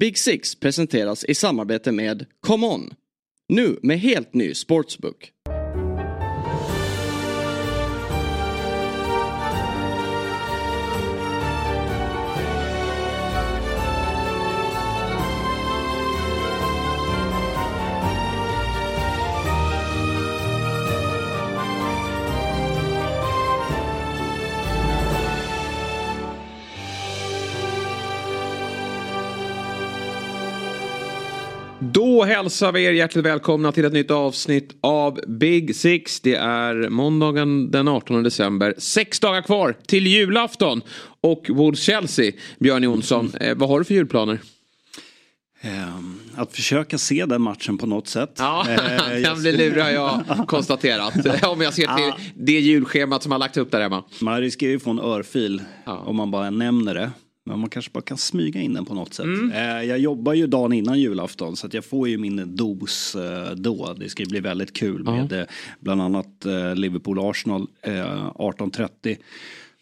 Big Six presenteras i samarbete med ComeOn. Nu med helt ny sportsbook. Då hälsar vi er hjärtligt välkomna till ett nytt avsnitt av Big Six. Det är måndagen den 18 december. Sex dagar kvar till julafton. Och Wolves Chelsea, Björn Jonsson, eh, vad har du för julplaner? Ehm, Att försöka se den matchen på något sätt. Ja, Eh, den blir lurig har jag konstaterat. Om jag ser till det julschemat som har lagt upp där hemma. Man riskerar ju få en örfil Ja. om man bara nämner det. Men man kanske bara kan smyga in den på något sätt. Mm. Eh, Jag jobbar ju dagen innan julafton så att jag får ju min dos eh, då. Det ska bli väldigt kul med eh, bland annat Liverpool-Arsenal eh, 18.30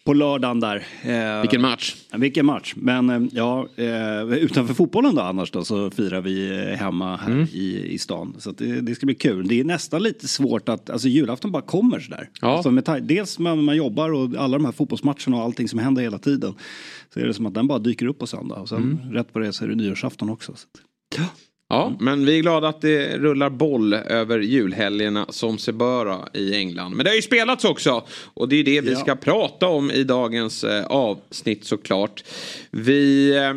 på lördagen där. Eh, Vilken match. Vilken match. Men eh, ja, eh, utanför fotbollen då annars då så firar vi eh, hemma här Mm. i, i stan. Så det, det ska bli kul. Det är nästan lite svårt att, alltså julafton bara kommer sådär. Ja. Alltså med, dels man, man jobbar och alla de här fotbollsmatcherna och allting som händer hela tiden. Så är det som att den bara dyker upp på söndag. Och sen Mm. rätt på det så är det nyårsafton också. Så ja. Ja, men vi är glada att det rullar boll över julhelgerna som sig böra i England. Men det har ju spelats också och det är det vi Ja. ska prata om i dagens eh, avsnitt såklart. Vi eh,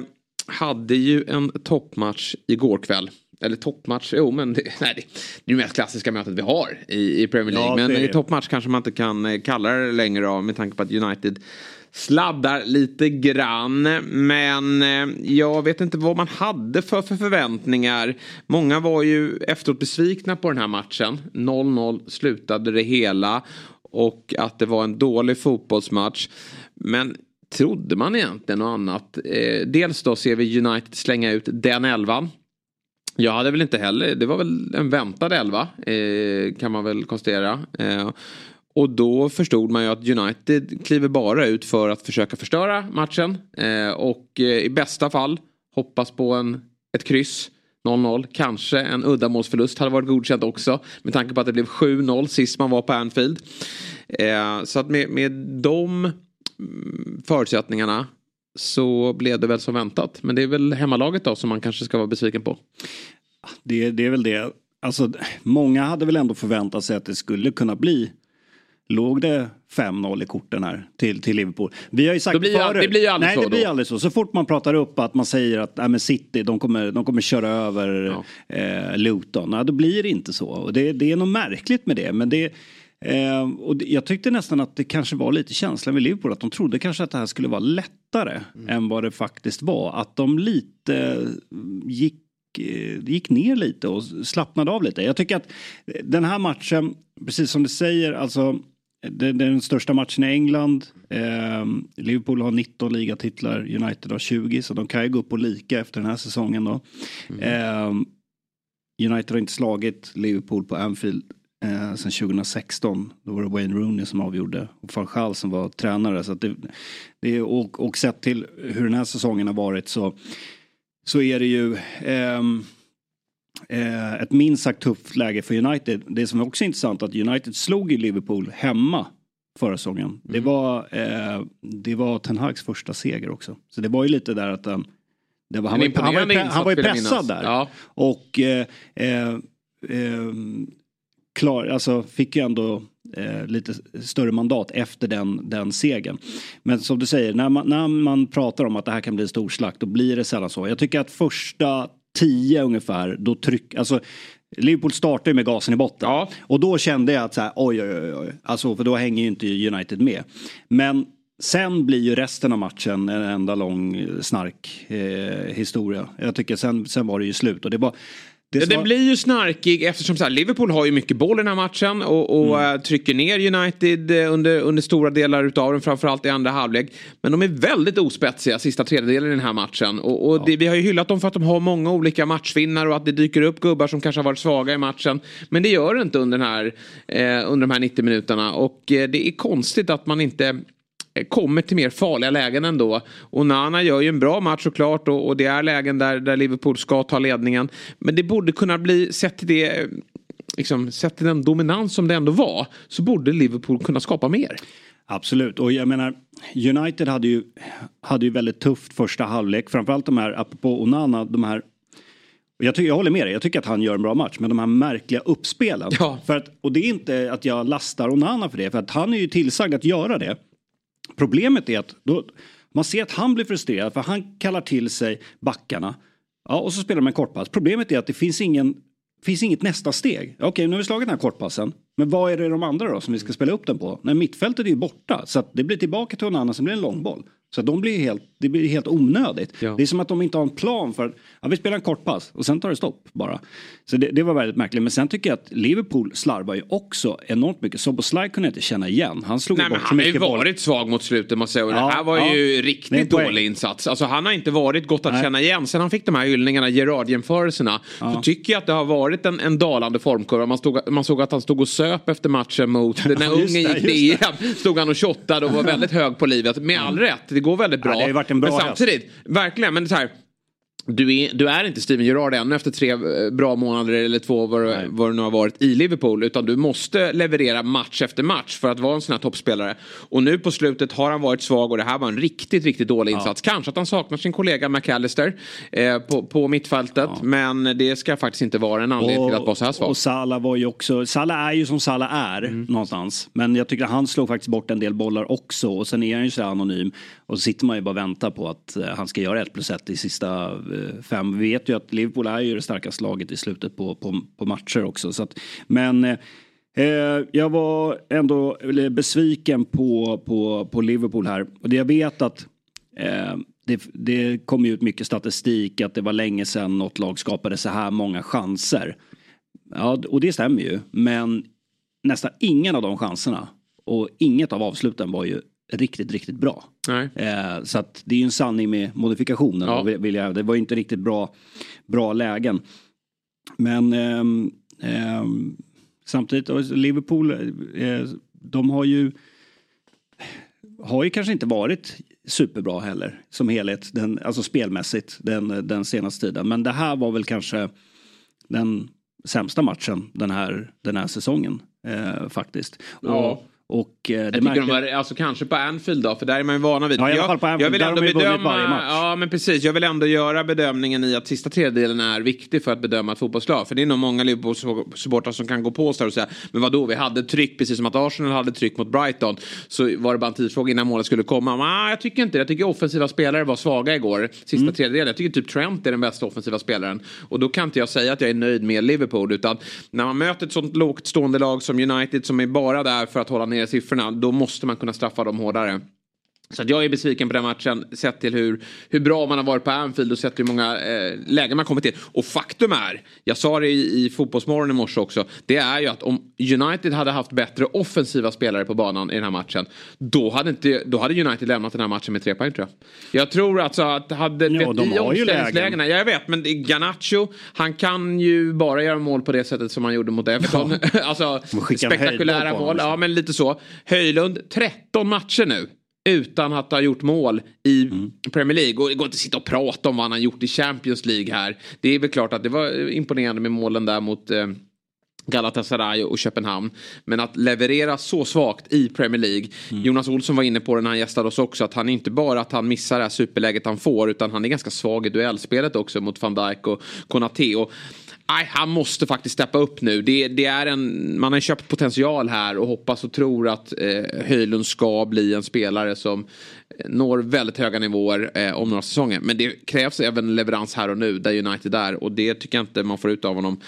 hade ju en toppmatch igår kväll. Eller toppmatch, jo men det, nej, det, det är ju mest klassiska mötet vi har i, i Premier League. Ja, men det i det. toppmatch kanske man inte kan eh, kalla det längre då med tanke på att United sladdar lite grann. Men eh, jag vet inte vad man hade för, för förväntningar. Många var ju efteråt besvikna på den här matchen. 0-0 slutade det hela. Och att det var en dålig fotbollsmatch. Men trodde man egentligen något annat? Eh, dels då ser vi United slänga ut den elvan. Jag hade väl inte heller, det var väl en väntad elva eh, kan man väl konstatera. Eh, och då förstod man ju att United kliver bara ut för att försöka förstöra matchen. Eh, och eh, i bästa fall hoppas på en, ett kryss. 0-0, kanske en uddamålsförlust hade varit godkänt också. Med tanke på att det blev 7-0 sist man var på Anfield. Eh, så att med, med de mm, förutsättningarna så blev det väl som väntat. Men det är väl hemmalaget då som man kanske ska vara besviken på. det, det är väl det. Alltså, många hade väl ändå förväntat sig att det skulle kunna bli Låg det 5-0 i korten här till, till Liverpool? Vi har ju sagt blir förut- det blir aldrig Nej, så det blir aldrig så. Så fort man pratar upp att man säger att nej, men City, de kommer, de kommer köra över eh, Luton. Ja, då blir det inte så. Och det, det är något märkligt med det. Men det, eh, och jag tyckte nästan att det kanske var lite känslan med Liverpool. Att de trodde kanske att det här skulle vara lättare Mm. än vad det faktiskt var. Att de lite eh, gick eh, gick ner lite och slappnade av lite. Jag tycker att den här matchen, precis som du säger, alltså det, är den största matchen i England. Eh, Liverpool har 19 ligatitlar, United har 20, så de kan ju gå upp och lika efter den här säsongen då. Eh, United har inte slagit Liverpool på Anfield eh, sedan 2016. Då var det Wayne Rooney som avgjorde och van Gaal som var tränare. Så det, det, och, och sett till hur den här säsongen har varit så så är det ju ehm, eh, ett minst sagt tufft läge för United. Det som är också intressant är att United slog ju Liverpool hemma förra säsongen. Det, var, eh, det var Ten Hags första seger också. Så det var ju lite där att den, det var, han, var, han, var, imponerande pre- han var ju pressad där. Ja. Och eh, eh, ehm, klar, alltså fick ju ändå eh, lite större mandat efter den, den segern. Men som du säger, när man, när man pratar om att det här kan bli en stor slakt då blir det sällan så. Jag tycker att första tio ungefär, då tryck, alltså Liverpool startar ju med gasen i botten. Ja. Och då kände jag att så här, oj, oj, oj, oj. Alltså, för då hänger ju inte United med. Men sen blir ju resten av matchen en enda lång snark eh, historia. Jag tycker sen, sen var det ju slut. Och det var, det Ja, den var- blir ju snarkig eftersom så här, Liverpool har ju mycket boll i den här matchen och, och Mm. eh, trycker ner United eh, under, under stora delar utav den, framförallt i andra halvlek. Men de är väldigt ospeciga sista tredjedelen i den här matchen. Och, och det, vi har ju hyllat dem för att de har många olika matchvinnare och att det dyker upp gubbar som kanske har varit svaga i matchen. Men det gör det inte under, den här, eh, under de här 90 minuterna. Och eh, det är konstigt att man inte kommer till mer farliga lägen ändå. Och Nana gör ju en bra match såklart och, och det är lägen där, där Liverpool ska ta ledningen. Men det borde kunna bli, sett till det liksom, sett till den dominans som det ändå var, så borde Liverpool kunna skapa mer. Absolut, och jag menar United hade ju, hade ju väldigt tufft första halvlek. Framförallt de här, apropå Onana, de här jag, tycker, jag håller med dig, jag tycker att han gör en bra match. Men de här märkliga uppspelen. Ja. För att, och det är inte att jag lastar Onana för det. För att han är ju tillsagd att göra det. Problemet är att då, man ser att han blir frustrerad för han kallar till sig backarna. Ja, och så spelar de en kortpass. Problemet är att det finns ingen finns inget nästa steg. Okej, nu har vi slagit den här kortpassen. Men vad är det de andra då som vi ska spela upp den på? Nej, mittfältet är ju borta. Så att det blir tillbaka till någon annan som blir en långboll. Så de blir helt, det blir helt onödigt. Ja. Det är som att de inte har en plan för att ja, vi spelar en kortpass och sen tar det stopp bara. Så det, det var väldigt märkligt. Men sen tycker jag att Liverpool slarvar ju också enormt mycket. Soboslaj kunde jag inte känna igen. Han slog Nej, bort men så han har ju mycket varit svag mot slutet måste jag säga. Ja, det här var ja. ju riktigt dålig insats. Alltså han har inte varit gott att Nej. känna igen. Sen han fick de här hyllningarna, Gerard-jämförelserna. Så tycker jag att det har varit en, en dalande formkurva. Man, stod, man såg att han stod och söp efter matchen mot, när Ja, det, gick till EM. Stod han och shottade och var väldigt hög på livet. Med all rätt, det går väldigt bra. Ja, en bra men samtidigt, verkligen, men det är så här. Du är, du är inte Steven Gerrard ännu efter tre eh, bra månader eller två vad, vad det nu har varit i Liverpool. Utan du måste leverera match efter match för att vara en sån här toppspelare. Och nu på slutet har han varit svag och det här var en riktigt, riktigt dålig insats. Kanske att han saknar sin kollega McAllister eh, på, på mittfältet. Men det ska faktiskt inte vara en anledning till att vara så här svag. Och Salah var ju också, Salah är ju som Salah är Mm. någonstans. Men jag tycker att han slog faktiskt bort en del bollar också. Och sen är han ju så anonym. Och så sitter man ju bara och väntar på att eh, han ska göra ett plus ett i sista eh, fem. Vi vet ju att Liverpool är ju det starkaste laget i slutet på, på, på matcher också. Så att, men eh, eh jag var ändå besviken på, på, på Liverpool här. Och det jag vet att Eh, det, det kom ju ut mycket statistik att det var länge sedan något lag skapade så här många chanser. Ja, och det stämmer ju. Men nästan ingen av de chanserna och inget av avsluten var ju riktigt, riktigt bra. Eh, så att det är ju en sanning med modifikationen. Ja. Vill jag, det var ju inte riktigt bra, bra lägen. Men ehm, ehm, samtidigt, Liverpool, eh, de har ju har ju kanske inte varit superbra heller som helhet, den, alltså spelmässigt den, den senaste tiden. Men det här var väl kanske den sämsta matchen den här, den här säsongen eh, faktiskt. Ja. Och, och eh, det Jag tycker de märkte- var, alltså kanske på Anfield då, för där är man ju vana vid. Ja, i alla jag, fall på Anfield. jag vill Där ändå de bedöma, ja men precis, jag vill ändå göra bedömningen i att sista tredjedelen är viktig för att bedöma ett fotbollslag. För det är nog många Liverpool-supportrar som kan gå på sig och säga, men vadå, vi hade tryck, precis som att Arsenal hade tryck mot Brighton. Så var det bara en tidsfråga innan målet skulle komma. Men, ah, jag tycker inte det. Jag tycker offensiva spelare var svaga igår, sista Mm. tredjedelen. Jag tycker typ Trent är den bästa offensiva spelaren. Och då kan inte jag säga att jag är nöjd med Liverpool, utan när man möter ett sånt lågt stående lag som United som är bara där för att hålla ner siffrorna, då måste man kunna straffa dem hårdare. Så jag är besviken på den matchen sett till hur, hur bra man har varit på Anfield och sett hur många eh, lägen man kommit till. Och faktum är, jag sa det i, i Fotbollsmorgon i morse också, det är ju att om United hade haft bättre offensiva spelare på banan i den här matchen, då hade, inte, då hade United lämnat den här matchen med tre poäng tror jag. Jag tror alltså att hade Ja, de i har ju omställningslägena, ja, jag vet, men Garnacho, han kan ju bara göra mål på det sättet som han gjorde mot Everton. alltså skickar en spektakulära mål, ja men lite så. Höjlund, 13 matcher nu utan att ha gjort mål i Premier League. Och det går inte att sitta och prata om vad han har gjort i Champions League här. Det är väl klart att det var imponerande med målen där mot eh, Galatasaray och Köpenhamn. Men att leverera så svagt i Premier League. Jonas Olsson var inne på det när han gästade oss också. Att han inte bara att han missar det här superläget han får. Utan han är ganska svag i duellspelet också mot van Dijk och Konate. Och Nej, han måste faktiskt steppa upp nu. Det, det är en, man har köpt potential här och hoppas och tror att eh, Höjlund ska bli en spelare som eh, når väldigt höga nivåer eh, om några säsonger. Men det krävs även leverans här och nu där United är och det tycker jag inte man får ut av honom.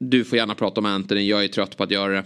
Du får gärna prata om Anthony, jag är trött på att göra det.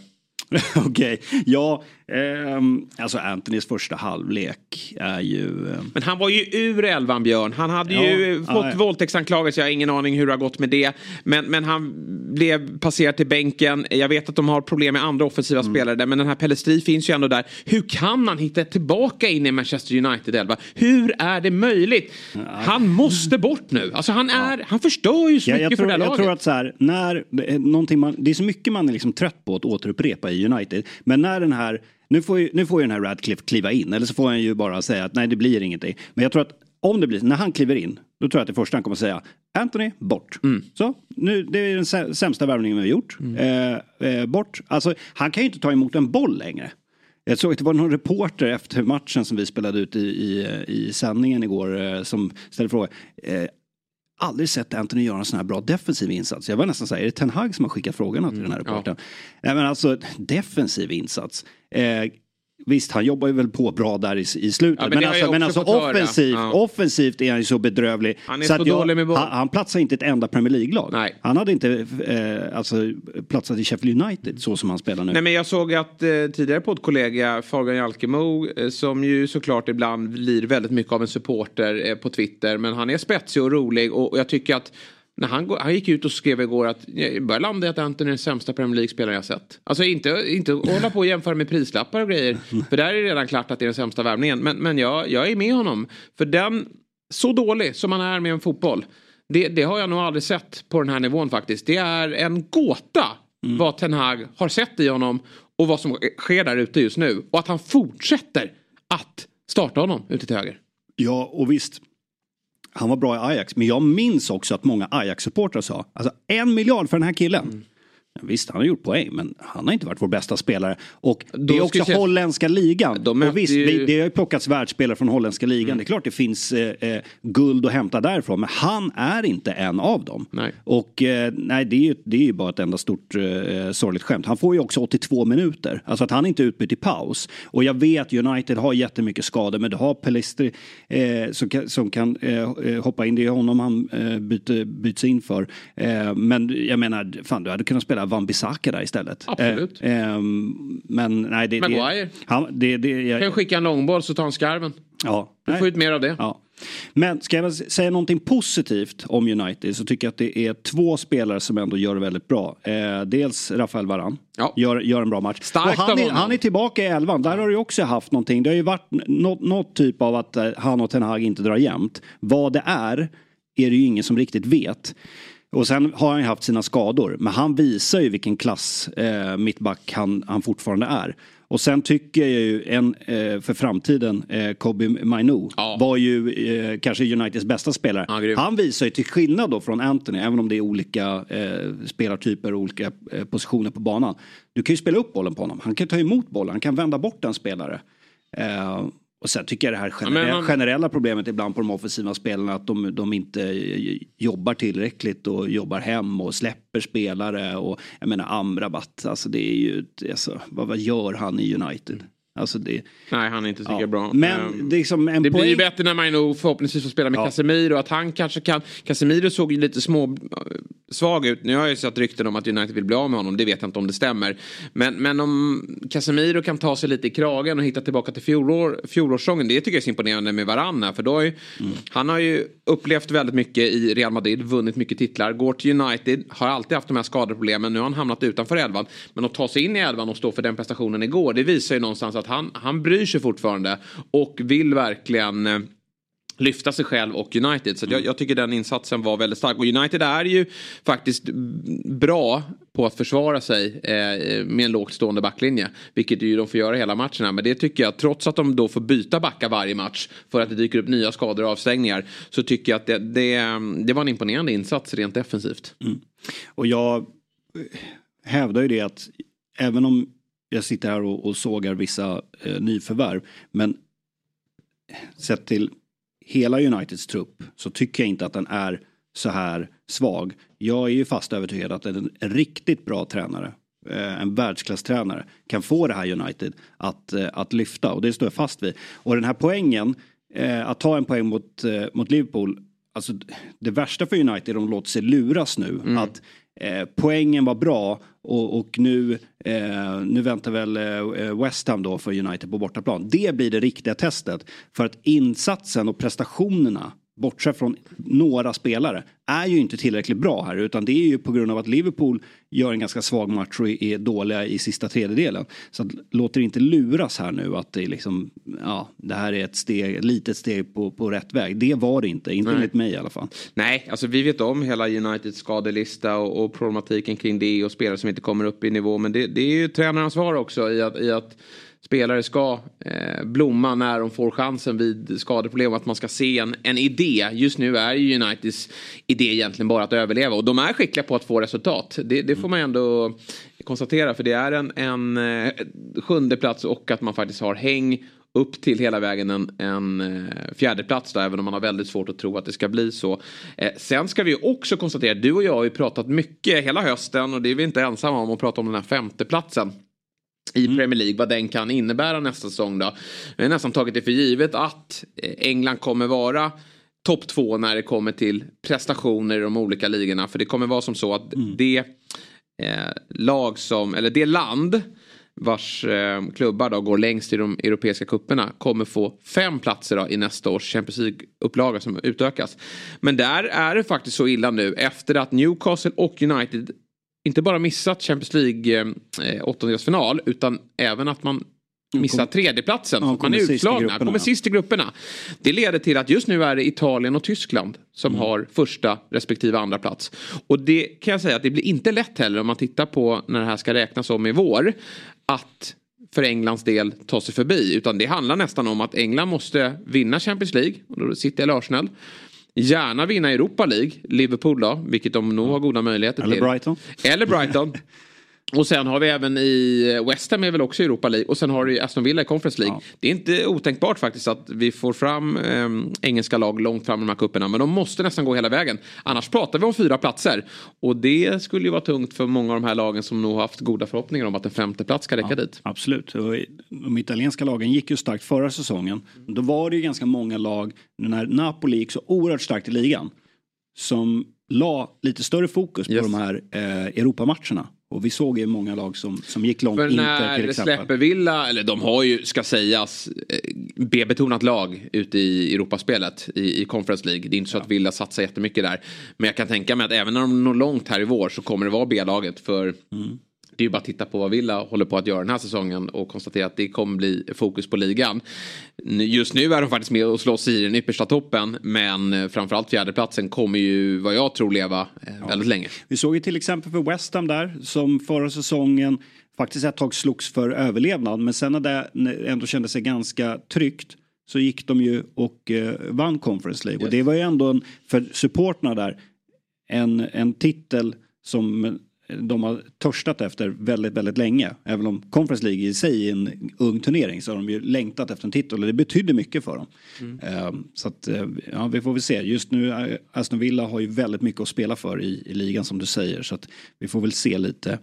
Okej, ja, ehm, alltså Antonys första halvlek är ju... ehm, Men han var ju ur elvan Björn. Han hade Ja, ju ja, fått ja. våldtäktsanklagelse. Jag har ingen aning hur det har gått med det. Men, men han blev passerad till bänken. Jag vet att de har problem med andra offensiva Mm. spelare där. Men den här Pellestri finns ju ändå där. Hur kan han hitta tillbaka in i Manchester United 11? Hur är det möjligt? Han måste bort nu. Alltså han, är, han förstör ju så Ja, mycket jag, för tror, det här jag laget. tror att så här, när någonting man, det är så mycket man är liksom trött på att återupprepa i United. Men när den här Nu får, ju, nu får ju den här Radcliffe kliva in eller så får han ju bara säga att nej det blir ingenting. Men jag tror att om det blir, när han kliver in, då tror jag att det första han kommer att säga Anthony, bort. Mm. Så, nu, det är den sämsta värvningen vi har gjort. Mm. Eh, eh, bort. Alltså, han kan ju inte ta emot en boll längre. Jag såg att det var någon reporter efter matchen som vi spelade ut i, i, i sändningen igår eh, som ställde frågan. Eh, aldrig sett Anthony göra en sån här bra defensiv insats. Jag var nästan säga, är det Ten Hag som har skickat frågorna till den här reportern? Ja. Nej men alltså, defensiv insats. Eh, Visst, han jobbar ju väl på bra där i, i slutet. Ja, men, men alltså, men alltså offensiv, ja. offensivt är han ju så bedrövlig. Han är så, så dålig jag, med boll. Han, han platsar inte ett enda Premier League-lag. Han hade inte eh, alltså, platsat i Sheffield United så som han spelar nu. Nej, men jag såg att eh, tidigare poddkollega Fabian Jalkemo, eh, som ju såklart ibland blir väldigt mycket av en supporter eh, på Twitter, men han är spetsig och rolig och, och jag tycker att när han, han gick ut och skrev igår att jag börjar landa i att Anthony är den sämsta Premier League-spelaren jag sett. Alltså inte, inte hålla på och jämföra med prislappar och grejer. För där är det redan klart att det är den sämsta värvningen. Men, men jag, jag är med honom. För den, så dålig som han är med en fotboll. Det, det har jag nog aldrig sett på den här nivån faktiskt. Det är en gåta mm. vad Ten Hag har sett i honom och vad som sker där ute just nu. Och att han fortsätter att starta honom ute till höger. Ja, och visst. Han var bra i Ajax, men jag minns också att många Ajax-supportrar sa, alltså en miljard för den här killen. Mm. Visst, han har gjort poäng, men han har inte varit vår bästa spelare. Och det är också säga... holländska ligan. De och visst, ju... det har ju plockats världsspelare från holländska ligan. Mm. Det är klart det finns eh, eh, guld att hämta därifrån, men han är inte en av dem. Nej. Och eh, nej, det är, ju, det är ju bara ett enda stort eh, sorgligt skämt. Han får ju också 82 minuter. Alltså att han inte är utbytt i paus. Och jag vet United har jättemycket skador, men du har Pelistri eh, som kan, som kan eh, eh, hoppa in. Det är honom han eh, byter, byts in för. Eh, men jag menar, fan du hade kunnat spela Van Bissaka där istället. Absolut. Eh, eh, men nej, det... Maguire. Det, han, det, det, jag, kan skicka en långboll så tar han skarven. Ja. Du får ut mer av det. Ja. Men ska jag säga någonting positivt om United så tycker jag att det är två spelare som ändå gör det väldigt bra. Eh, dels Rafael Varan. Ja. Gör, gör en bra match. Starkt han, är, han är tillbaka i elvan. Där har du också haft någonting. Det har ju varit något, något typ av att eh, han och Ten Hag inte drar jämnt. Vad det är, är det ju ingen som riktigt vet. Och sen har han ju haft sina skador. Men han visar ju vilken klass eh, mittback han, han fortfarande är. Och sen tycker jag ju en eh, för framtiden, eh, Kobe Mainu, ja. var ju eh, kanske Uniteds bästa spelare. Ja, han visar ju till skillnad då från Anthony, även om det är olika eh, spelartyper och olika eh, positioner på banan. Du kan ju spela upp bollen på honom, han kan ta emot bollen, han kan vända bort en spelare. Eh, och sen tycker jag det här generella, man... generella problemet ibland på de offensiva spelarna att de, de inte jobbar tillräckligt och jobbar hem och släpper spelare och jag menar Amrabat, alltså det är ju, alltså, vad, vad gör han i United? Alltså det, Nej, han är inte lika ja. bra. Men um, det, liksom en det poäng... blir ju bättre när man förhoppningsvis får spela med ja. Casemiro. Att han kanske kan... Casemiro såg ju lite små svag ut. Nu har jag ju sett rykten om att United vill bli av med honom. Det vet jag inte om det stämmer. Men, men om Casemiro kan ta sig lite i kragen och hitta tillbaka till fjolår, fjolårssången. Det tycker jag är imponerande med Varann För då har ju, mm. Han har ju upplevt väldigt mycket i Real Madrid. Vunnit mycket titlar. Går till United. Har alltid haft de här skadeproblemen. Nu har han hamnat utanför elvan. Men att ta sig in i elvan och stå för den prestationen igår. Det visar ju någonstans att han, han bryr sig fortfarande. Och vill verkligen eh, lyfta sig själv och United. Så jag, jag, tycker den insatsen var väldigt stark. Och United är ju faktiskt bra på att försvara sig eh, med en lågt stående backlinje. Vilket ju de får göra hela matcherna. Men det tycker jag, trots att de då får byta backar varje match för att det dyker upp nya skador och avstängningar. Så tycker jag att det, det, det var en imponerande insats rent defensivt. Mm. Och jag hävdar ju det att även om jag sitter här och, och sågar vissa eh, nyförvärv. Men sett till hela Uniteds trupp så tycker jag inte att den är så här svag. Jag är ju fast övertygad att en, riktigt bra tränare, eh, en världsklasstränare, kan få det här United att, eh, att lyfta och det står jag fast vid. Och den här poängen, eh, att ta en poäng mot, mot Liverpool, alltså det värsta för United är att de låter sig luras nu. Mm. Att Eh, poängen var bra och, och nu, eh, nu väntar väl eh, West Ham då för United på bortaplan. Det blir det riktiga testet. För att insatsen och prestationerna bortsett från några spelare, är ju inte tillräckligt bra här. Utan det är ju på grund av att Liverpool gör en ganska svag match och är dåliga i sista tredjedelen. Så att, låt er inte luras här nu att det, är liksom, ja, det här är ett, steg, ett litet steg på, på rätt väg. Det var det inte, inte enligt mig i alla fall. Nej, alltså vi vet om hela Uniteds skadelista och, och problematiken kring det och spelare som inte kommer upp i nivå. Men det, det är ju tränarens svar också i att, i att spelare ska eh, blomma när de får chansen vid skadeproblem. Att man ska se en, en idé. Just nu är ju Uniteds idé egentligen bara att överleva. Och de är skickliga på att få resultat. Det, det får man ändå konstatera. För det är en, en eh, sjunde plats och att man faktiskt har häng upp till hela vägen en, en eh, fjärdeplats då, även om man har väldigt svårt att tro att det ska bli så. Eh, sen ska vi också konstatera, du och jag har ju pratat mycket hela hösten och det är vi inte ensamma om att prata om den här femteplatsen i mm. Premier League, vad den kan innebära nästa säsong då. Vi har nästan tagit det för givet att eh, England kommer vara topp två när det kommer till prestationer i de olika ligorna. För det kommer vara som så att mm. det eh, lag som, eller det land vars eh, klubbar då går längst i de europeiska kupperna kommer få fem platser då i nästa års Champions League-upplaga som utökas. Men där är det faktiskt så illa nu efter att Newcastle och United inte bara missat Champions League eh, åttondelsfinal utan även att man missar tredjeplatsen. Ja, man är utslagna, kommer sist i grupperna. Det leder till att just nu är det Italien och Tyskland som mm. har första respektive andra plats. Och det kan jag säga att det blir inte lätt heller om man tittar på när det här ska räknas om i vår. Att för Englands del ta sig förbi. Utan det handlar nästan om att England måste vinna Champions League. Och då sitter eller Arsenal. Gärna vinna Europa League, Liverpool då, vilket de nog har goda möjligheter till. Eller Brighton. Eller Brighton. Och sen har vi även i West Ham är väl också Europa League. Och sen har du Aston Villa i Conference League. Ja. Det är inte otänkbart faktiskt att vi får fram eh, engelska lag långt fram i de här kupperna. Men de måste nästan gå hela vägen. Annars pratar vi om fyra platser. Och det skulle ju vara tungt för många av de här lagen som nog haft goda förhoppningar om att en femte plats ska räcka ja, dit. Absolut. Och de italienska lagen gick ju starkt förra säsongen. Då var det ju ganska många lag när Napoli gick så oerhört starkt i ligan. Som la lite större fokus yes. på de här eh, Europamatcherna. Och vi såg ju många lag som, som gick långt. För när till exempel. släpper Villa, eller de har ju, ska sägas, eh, B-betonat lag ute i Europaspelet i, i Conference League. Det är inte så ja. att Villa satsar jättemycket där. Men jag kan tänka mig att även när de når långt här i vår så kommer det vara B-laget. För mm det är ju bara att titta på vad Villa håller på att göra den här säsongen och konstatera att det kommer bli fokus på ligan. Just nu är de faktiskt med och slåss i den yppersta toppen men framförallt fjärdeplatsen kommer ju vad jag tror leva eh, ja. väldigt länge. Vi såg ju till exempel för West Ham där som förra säsongen faktiskt ett tag slogs för överlevnad men sen när det ändå kände sig ganska tryggt så gick de ju och eh, vann Conference League yes. och det var ju ändå en, för supporterna där en, en titel som de har törstat efter väldigt, väldigt länge. Även om Conference League i sig är en ung turnering så har de ju längtat efter en titel och det betydde mycket för dem. Mm. Ehm, så att, eh, ja, vi får väl se. Just nu, eh, Aston Villa har ju väldigt mycket att spela för i, i ligan som du säger. Så att vi får väl se lite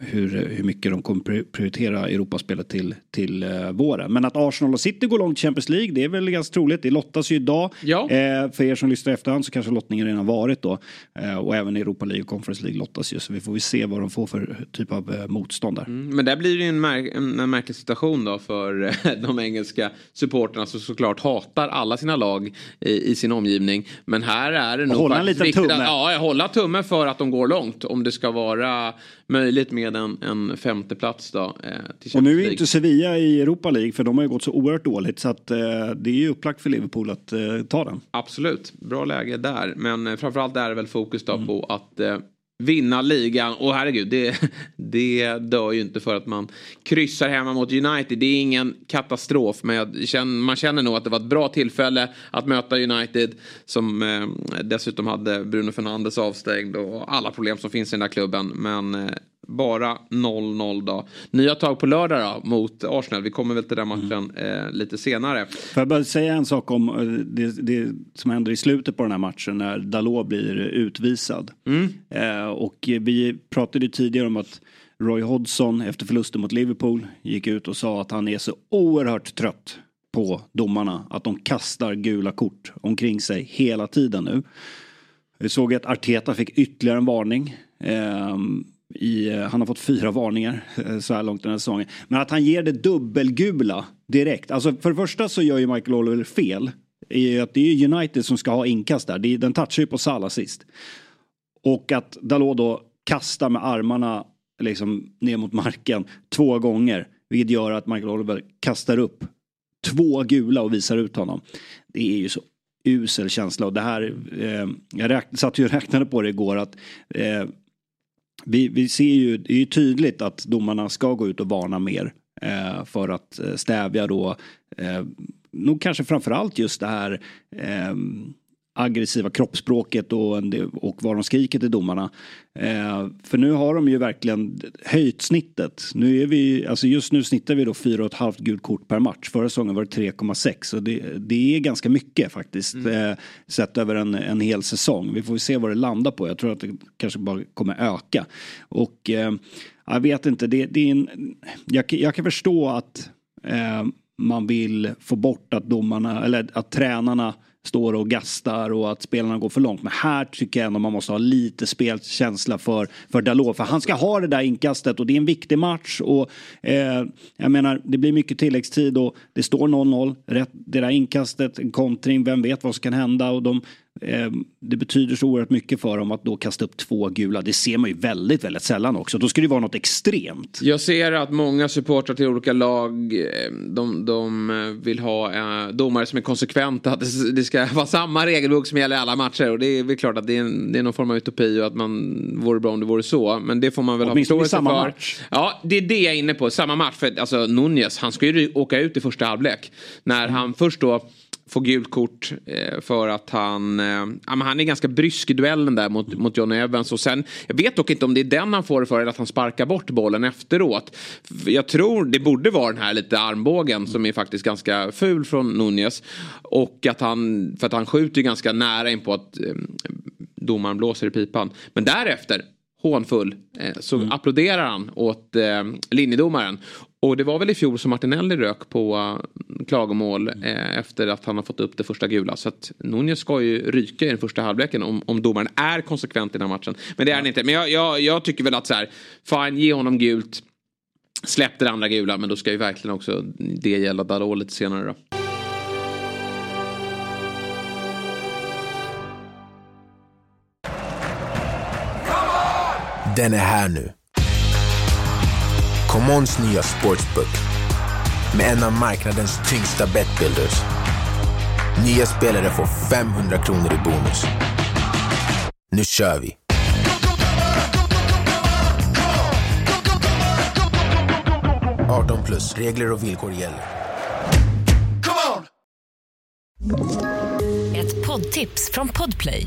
hur, hur mycket de kommer prioritera Europaspelet till, till uh, våren. Men att Arsenal och City går långt i Champions League det är väl ganska troligt. Det lottas ju idag. Ja. Uh, för er som lyssnar i efterhand så kanske lottningen redan varit då. Uh, och även Europa League och Conference League lottas ju. Så vi får väl se vad de får för typ av uh, motstånd där. Mm, men där blir det en, märk en, en märklig situation då för de engelska supporterna som såklart hatar alla sina lag i, i sin omgivning. Men här är det nog hålla en liten tumme. Att, ja, hålla tumme för att de går långt. Om det ska vara möjligt med en, en femte plats då. Eh, och nu är inte Sevilla i Europa League för de har ju gått så oerhört dåligt så att eh, det är ju upplagt för Liverpool att eh, ta den. Absolut, bra läge där. Men eh, framförallt är det väl fokus då mm. på att eh, vinna ligan. Och herregud, det, det dör ju inte för att man kryssar hemma mot United. Det är ingen katastrof. Men känner, man känner nog att det var ett bra tillfälle att möta United. Som eh, dessutom hade Bruno Fernandes avstängd och alla problem som finns i den där klubben. Men eh, bara 0-0 då. Nya tag på lördag då mot Arsenal. Vi kommer väl till den matchen mm. eh, lite senare. Får jag bara säga en sak om eh, det, det, som händer i slutet på den här matchen när Dalot blir utvisad. Mm. Eh, och vi pratade tidigare om att Roy Hodgson efter förlusten mot Liverpool gick ut och sa att han är så oerhört trött på domarna. Att de kastar gula kort omkring sig hela tiden nu. Vi såg att Arteta fick ytterligare en varning. Um, i, eh, han har fått fyra varningar eh, så här långt den här säsongen. Men att han ger det dubbelgula direkt. Alltså för det första så gör ju Michael Oliver fel. I att det är United som ska ha inkast där. Den touchar ju på Salah sist. Och att Dalot då kastar med armarna liksom ner mot marken två gånger. Vilket gör att Michael Oliver kastar upp två gula och visar ut honom. Det är ju så usel känsla och det här, eh, jag räk, satt ju och räknade på det igår att eh, vi, vi ser ju, det är ju tydligt att domarna ska gå ut och varna mer eh, för att eh, stävja då eh, nog kanske framförallt just det här eh, aggressiva kroppsspråket och, och vad de skriker till domarna. Eh, för nu har de ju verkligen höjt snittet. Nu är vi, alltså just nu snittar vi då 4,5 gult kort per match. Förra säsongen var det 3,6 och det, det, är ganska mycket faktiskt. Mm. Eh, sett över en, en hel säsong. Vi får se vad det landar på. Jag tror att det kanske bara kommer öka. Och eh, jag vet inte, det, det är en, jag, jag kan förstå att eh, man vill få bort att domarna, eller att tränarna står och gastar och att spelarna går för långt. Men här tycker jag ändå man måste ha lite spelkänsla för, för Dalot. För han ska ha det där inkastet och det är en viktig match. Och, eh, jag menar, det blir mycket tilläggstid och det står 0-0. Det där inkastet, en kontring, vem vet vad som kan hända. Och de, det betyder så oerhört mycket för dem att då kasta upp två gula. Det ser man ju väldigt, väldigt sällan också. Då ska det vara något extremt. Jag ser att många supportrar till olika lag, eh, de, de eh, vill ha eh, domare som är konsekventa. Att det, ska vara samma regelbok som gäller alla matcher. Och det är väl klart att det är, en, det är någon form av utopi och att man vore bra om det vore så. Men det får man väl Åtminstone ha förståelse samma för. Match. Ja, det är det jag är inne på. Samma match. För alltså Nunez, han ska ju åka ut i första halvlek. När han först då får gult kort eh, för att han, eh, ja, men han är ganska brysk i duellen där mot, mot John Evans. Och sen, jag vet dock inte om det är den han får det för eller att han sparkar bort bollen efteråt. Jag tror det borde vara den här lite armbågen som är faktiskt ganska ful från Nunez. Och att han, för att han skjuter ganska nära in på att eh, domaren blåser i pipan. Men därefter hånfull eh, så mm. applåderar han åt eh, linjedomaren. Och det var väl i fjol som Martinelli rök på uh, klagomål uh, efter att han har fått upp det första gula. Så att Nunez ska ju ryka i den första halvleken om, om domaren är konsekvent i den här matchen. Men det är han inte. Men jag, jag, jag tycker väl att så här, fine ge honom gult. Släpp det andra gula men då ska ju verkligen också det gälla Dalot lite senare då. Den är här nu ComeOns nya sportsbook med en av marknadens tyngsta betbuilders. Nya spelare får 500 kronor i bonus. Nu kör vi! plus. Regler och villkor gäller. Ett poddtips från Podplay.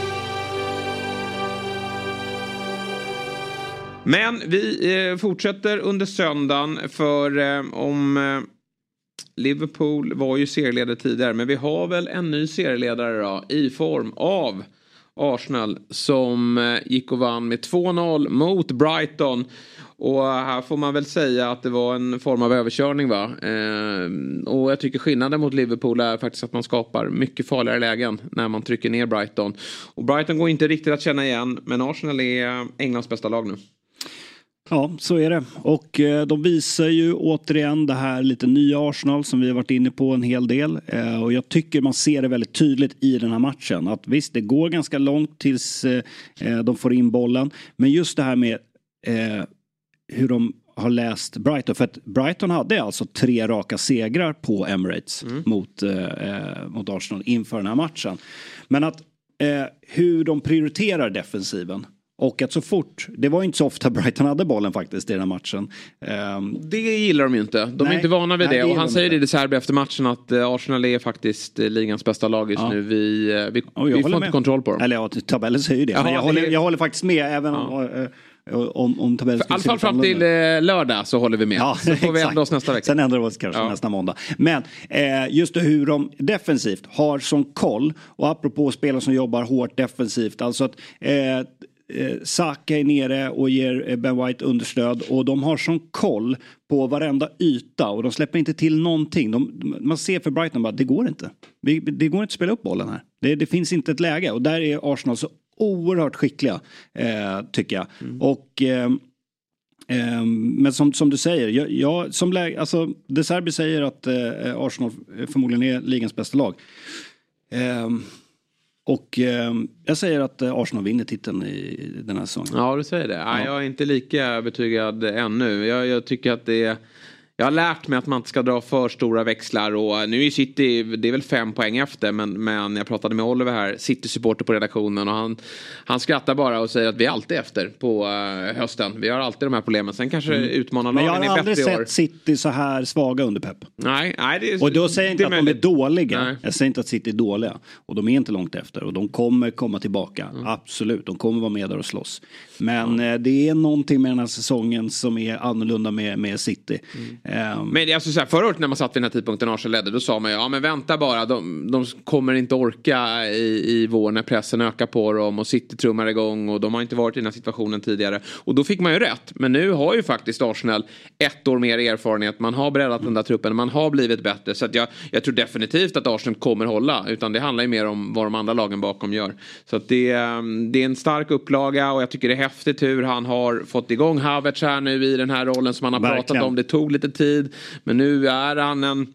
Men vi eh, fortsätter under söndagen för eh, om eh, Liverpool var ju serieledare tidigare men vi har väl en ny serieledare då i form av Arsenal som eh, gick och vann med 2-0 mot Brighton. Och här får man väl säga att det var en form av överkörning va. Eh, och jag tycker skillnaden mot Liverpool är faktiskt att man skapar mycket farligare lägen när man trycker ner Brighton. Och Brighton går inte riktigt att känna igen men Arsenal är eh, Englands bästa lag nu. Ja, så är det. Och eh, de visar ju återigen det här lite nya Arsenal som vi har varit inne på en hel del. Eh, och jag tycker man ser det väldigt tydligt i den här matchen. Att visst, det går ganska långt tills eh, de får in bollen. Men just det här med hur de har läst Brighton. För att Brighton hade alltså tre raka segrar på Emirates mm. mot, mot Arsenal inför den här matchen. Men att hur de prioriterar defensiven och att så fort, det var inte så ofta Brighton hade bollen faktiskt i den här matchen. Um, det gillar de ju inte. De nej, är inte vana vid nej, det. Och han säger det i De Serbi efter matchen att uh, Arsenal är faktiskt uh, ligans bästa lag just ja. nu. Vi, uh, vi, vi får med. inte kontroll på dem. Eller ja, tabellen säger ju det. Jaha, men jag, håller, jag håller faktiskt med även ja. om om, om tabellen I alla fall fram till eh, lördag så håller vi med. Ja, så får vi ändra oss nästa vecka. Sen ändrar vi oss kanske ja. nästa måndag. Men eh, just hur de defensivt har som koll och apropå spelare som jobbar hårt defensivt. Alltså att eh, eh, Saka är nere och ger eh, Ben White understöd och de har sån koll på varenda yta och de släpper inte till någonting. De, man ser för Brighton bara, det går inte. Det, det går inte att spela upp bollen här. Det, det, finns inte ett läge och där är Arsenal så oerhört skickliga, eh, tycker jag. Mm. Och eh, Ehm, men som, som du säger, jag, jag, som läge, alltså, De Serbi säger att eh, Arsenal förmodligen är ligans bästa lag. Ehm, och ehm, jag säger att eh, Arsenal vinner titeln i den här säsongen. Ja, du säger det. Ja. Jag är inte lika övertygad ännu. Jag, jag tycker att det är jag har lärt mig att man inte ska dra för stora växlar och nu är City, det är väl fem poäng efter men, men jag pratade med Oliver här, City-supporter på redaktionen och han, han skrattar bara och säger att vi är alltid efter på uh, hösten. Vi har alltid de här problemen. Sen kanske mm. utmanarlagen är bättre i år. Men jag har aldrig sett City så här svaga under Pep. Nej, nej det Och då säger jag inte att möjligt. de är dåliga. Nej. Jag säger inte att City är dåliga. Och de är inte långt efter och de kommer komma tillbaka. Mm. Absolut, de kommer vara med där och slåss. Men mm. det är någonting med den här säsongen som är annorlunda med, med City. Um, men alltså, så här, förra året när man satt vid den här tidpunkten Arsenal ledde då sa man ju ja men vänta bara de, de kommer inte orka i, i vår när pressen ökar på dem och City trummar igång och de har inte varit i den här situationen tidigare. Och då fick man ju rätt. Men nu har ju faktiskt Arsenal ett år mer erfarenhet. Man har breddat den där truppen, man har blivit bättre. Så jag, jag tror definitivt att Arsenal kommer hålla. Utan det handlar ju mer om vad de andra lagen bakom gör. Så att det, det är en stark upplaga och jag tycker det är häftigt hur han har fått igång Havertz här nu i den här rollen som han har Verkligen. pratat om. Det tog lite tid. Men nu är han en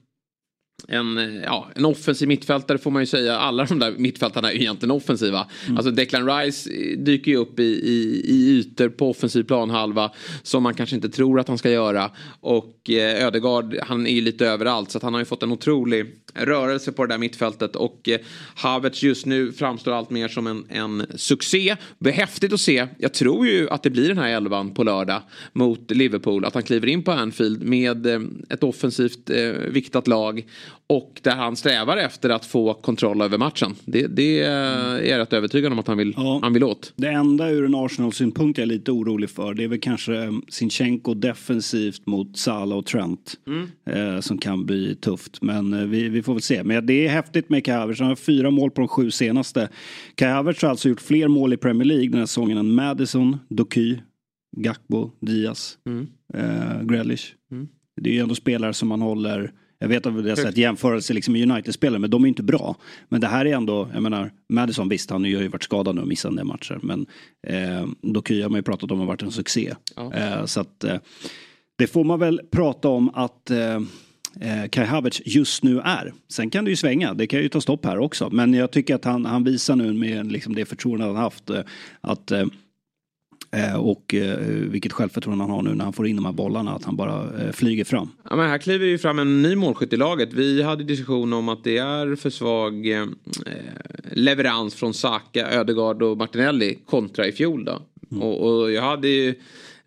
en, ja, en offensiv mittfältare får man ju säga. Alla de där mittfältarna är ju egentligen offensiva. Mm. Alltså Declan Rice dyker ju upp i, i, i ytor på offensiv planhalva som man kanske inte tror att han ska göra. Och eh, Ödegard, han är ju lite överallt så han har ju fått en otrolig rörelse på det där mittfältet. Och eh, Havertz just nu framstår allt mer som en, en succé. Det är häftigt att se. Jag tror ju att det blir den här elvan på lördag mot Liverpool. Att han kliver in på Anfield med eh, ett offensivt eh, viktat lag och där han strävar efter att få kontroll över matchen. Det, det är jag rätt övertygad om att han vill, ja. han vill åt. Det enda ur en Arsenal-synpunkt jag är lite orolig för det är väl kanske eh, Sinchenko defensivt mot Salah och Trent. Mm. Eh, som kan bli tufft. Men eh, vi, vi får väl se. Men det är häftigt med Kai Havertz. Han har fyra mål på de sju senaste. Kai Havertz har alltså gjort fler mål i Premier League den här säsongen än Madison, Doky, Gakbo, Diaz, mm. eh, Grealish. Mm. Det är ju ändå spelare som man håller jag vet att vi har sett jämförelser liksom med United-spelare, men de är inte bra. Men det här är ändå, jag menar, Madison visst, han har ju varit skadad nu och missat en del matcher. Men eh, Doky har man ju pratat om har varit en succé. Ja. Eh, så att eh, det får man väl prata om att eh, eh, Kai Havertz just nu är. Sen kan det ju svänga, det kan ju ta stopp här också. Men jag tycker att han, han visar nu med liksom det förtroende han haft eh, att Eh, och eh, vilket självförtroende han har nu när han får in de här bollarna, att han bara eh, flyger fram. Ja, men här kliver ju fram en ny målskytt i laget. Vi hade diskussion om att det är för svag eh, leverans från Saka, Ödegard och Martinelli kontra i fjol då. Mm. Och, och jag hade ju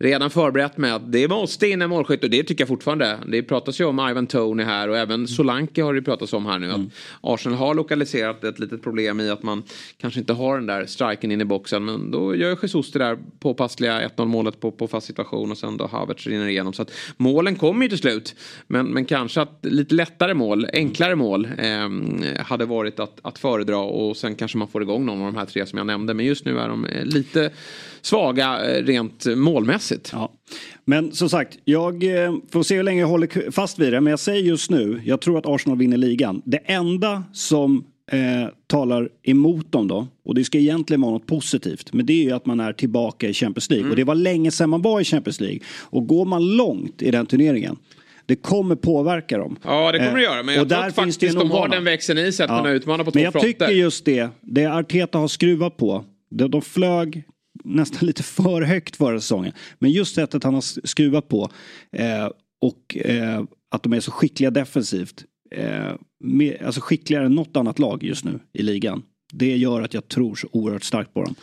redan förberett med att det måste in en målskytt och det tycker jag fortfarande. Det pratas ju om Ivan Tony här och även Solanke har det pratats om här nu. Mm. Att Arsenal har lokaliserat ett litet problem i att man kanske inte har den där striken in i boxen. Men då gör Jesus det där påpassliga 1-0 målet på, på fast situation och sen då Havertz rinner igenom. Så att målen kommer ju till slut. Men, men kanske att lite lättare mål, enklare mål eh, hade varit att, att föredra och sen kanske man får igång någon av de här tre som jag nämnde. Men just nu är de eh, lite svaga eh, rent målmässigt. Ja. Men som sagt, jag eh, får se hur länge jag håller fast vid det. Men jag säger just nu, jag tror att Arsenal vinner ligan. Det enda som eh, talar emot dem då, och det ska egentligen vara något positivt, men det är ju att man är tillbaka i Champions League. Mm. Och det var länge sedan man var i Champions League. Och går man långt i den turneringen det kommer påverka dem. Ja, det kommer det göra. Men jag och tror att faktiskt de har den växeln i sig att ja. kunna utmana på två fronter. Men jag fronter. tycker just det, det Arteta har skruvat på. De, de flög nästan lite för högt förra säsongen. Men just sättet han har skruvat på eh, och eh, att de är så skickliga defensivt. Eh, med, alltså skickligare än något annat lag just nu i ligan. Det gör att jag tror så oerhört starkt på dem.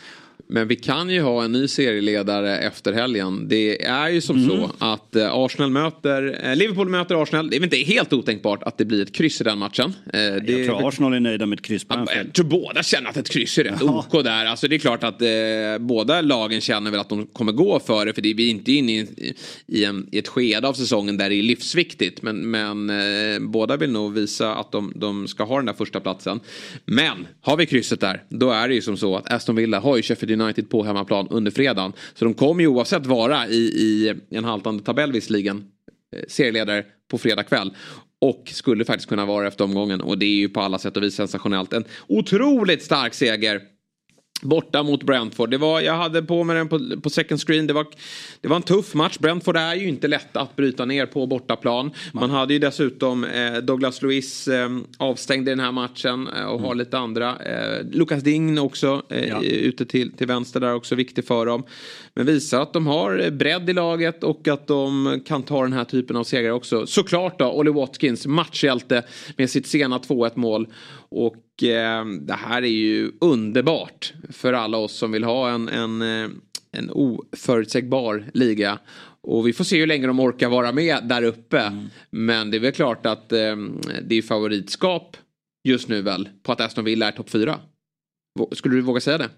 Men vi kan ju ha en ny serieledare efter helgen. Det är ju som mm. så att eh, Arsenal möter, eh, Liverpool möter Arsenal. Det är väl inte helt otänkbart att det blir ett kryss i den matchen. Eh, det, jag tror Arsenal är nöjda med ett kryss på Anfield. Jag tror båda känner att ett kryss är rätt ja. OK där. Alltså det är klart att eh, båda lagen känner väl att de kommer gå för det. För det är vi inte inne i, i, en, i ett skede av säsongen där det är livsviktigt. Men, men eh, båda vill nog visa att de, de ska ha den där första platsen. Men har vi krysset där, då är det ju som så att Aston Villa har ju Sheffield United på hemmaplan under fredagen. Så de kommer ju oavsett vara i, i en haltande tabell visserligen eh, serieledare på fredag kväll. Och skulle faktiskt kunna vara efter omgången. Och det är ju på alla sätt och vis sensationellt. En otroligt stark seger Borta mot Brentford. Det var, jag hade på mig den på, på second screen. Det var, det var en tuff match. Brentford är ju inte lätt att bryta ner på bortaplan. Man hade ju dessutom eh, Douglas Luiz eh, avstängd i den här matchen eh, och har lite andra. Eh, Lucas Dign också eh, Ja. ute till, till vänster där också viktig för dem. Men visar att de har bredd i laget och att de kan ta den här typen av segrar också. Såklart då, Ollie Watkins, matchhjälte med sitt sena 2-1 mål. Och eh, det här är ju underbart för alla oss som vill ha en, en, eh, en oförutsägbar liga. Och vi får se hur länge de orkar vara med där uppe. Men det är väl klart att eh, det är favoritskap just nu väl på att Aston Villa är topp 4. Skulle du våga säga det?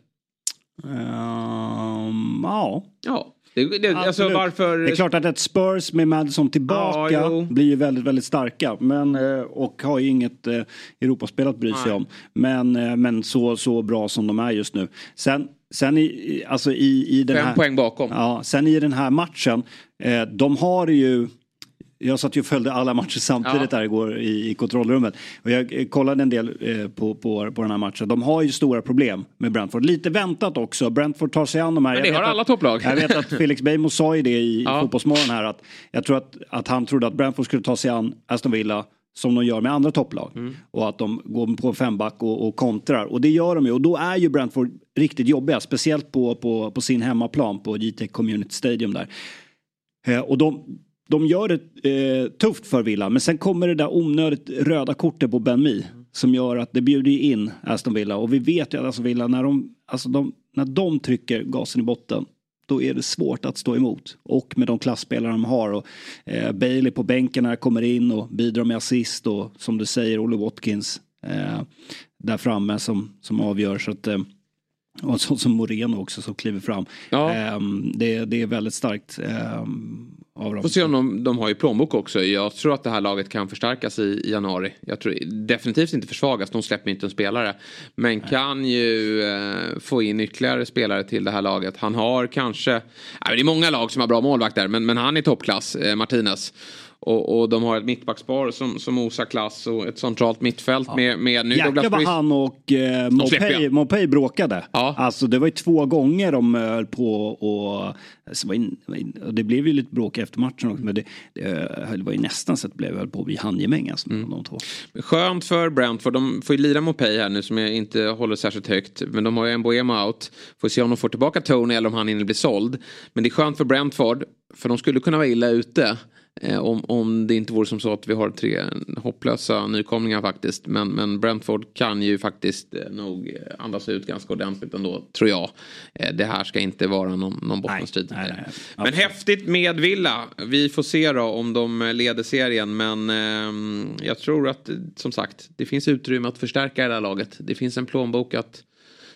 Ehm, ja. Ja. Det, det, alltså varför... Det är klart att ett Spurs med Madison tillbaka Ja, blir ju väldigt, väldigt starka. Men, eh, och har ju inget eh, Europaspel att bry sig Nej. om. Men, eh, men så, så bra som de är just nu. Sen, sen i, i- alltså i, i den Fem här... poäng bakom. Ja, sen i den här matchen, eh, de har ju jag satt ju och följde alla matcher samtidigt Ja. där igår i, i kontrollrummet. Och jag eh, kollade en del eh, på, på, på den här matchen. De har ju stora problem med Brentford. Lite väntat också. Brentford tar sig an de här. Men det har alla att- topplag. Jag vet att Felix Beijmo sa ju det i Ja. Fotbollsmorgon här. Att jag tror att, att han trodde att Brentford skulle ta sig an Aston Villa som de gör med andra topplag. Mm. Och att de går på femback och, och kontrar. Och det gör de ju. Och då är ju Brentford riktigt jobbiga. Speciellt på, på, på sin hemmaplan på JTEC Community Stadium där. Eh, och de, de gör det eh, tufft för Villa. Men sen kommer det där onödigt röda kortet på Ben Mee. Som gör att det bjuder ju in Aston Villa. Och vi vet ju att Aston Villa när de, alltså de, när de trycker gasen i botten. Då är det svårt att stå emot. Och med de klassspelare de har. Och, eh, Bailey på bänken när kommer in och bidrar med assist. Och som du säger, Olle Watkins. Eh, där framme som, som avgör. Så att, eh, och en sån som Moreno också som kliver fram. Ja. Ehm, det, det är väldigt starkt ehm, av dem. Får se om de, de har ju plånbok också. Jag tror att det här laget kan förstärkas i, i januari. Jag tror definitivt inte försvagas. De släpper inte en spelare. Men kan ju eh, få in ytterligare spelare till det här laget. Han har kanske... Nej, det är många lag som har bra målvakter. Men, men han är toppklass, eh, Martinez. Och, och de har ett mittbackspar som, som osar klass och ett centralt mittfält med, med nu Jäklar vad han och eh. Mopay bråkade. Ja. Alltså det var ju två gånger de höll på och alltså, det, var in, det var in- och det blev ju lite bråk efter matchen också. Men det, det, det var ju nästan så att det blev höll på att bli handgemäng alltså, Mm. de två. Skönt för Brentford. De får ju lira mot Pay här nu som jag inte håller särskilt högt. Men de har ju en Boema out. Får se om de får tillbaka Tony eller om han hinner bli såld. Men det är skönt för Brentford. För de skulle kunna vara illa ute. Eh, om, om det inte vore som så att vi har tre hopplösa nykomlingar faktiskt. Men, men Brentford kan ju faktiskt eh, nog eh, andas ut ganska ordentligt ändå, tror jag. Eh, det här ska inte vara någon, någon bottenstrid. nej, nej, nej. Men Absolut. häftigt med Villa. Vi får se då om de leder serien. Men ehm, jag tror att eh, som sagt det finns utrymme att förstärka det här laget. Det finns en plånbok att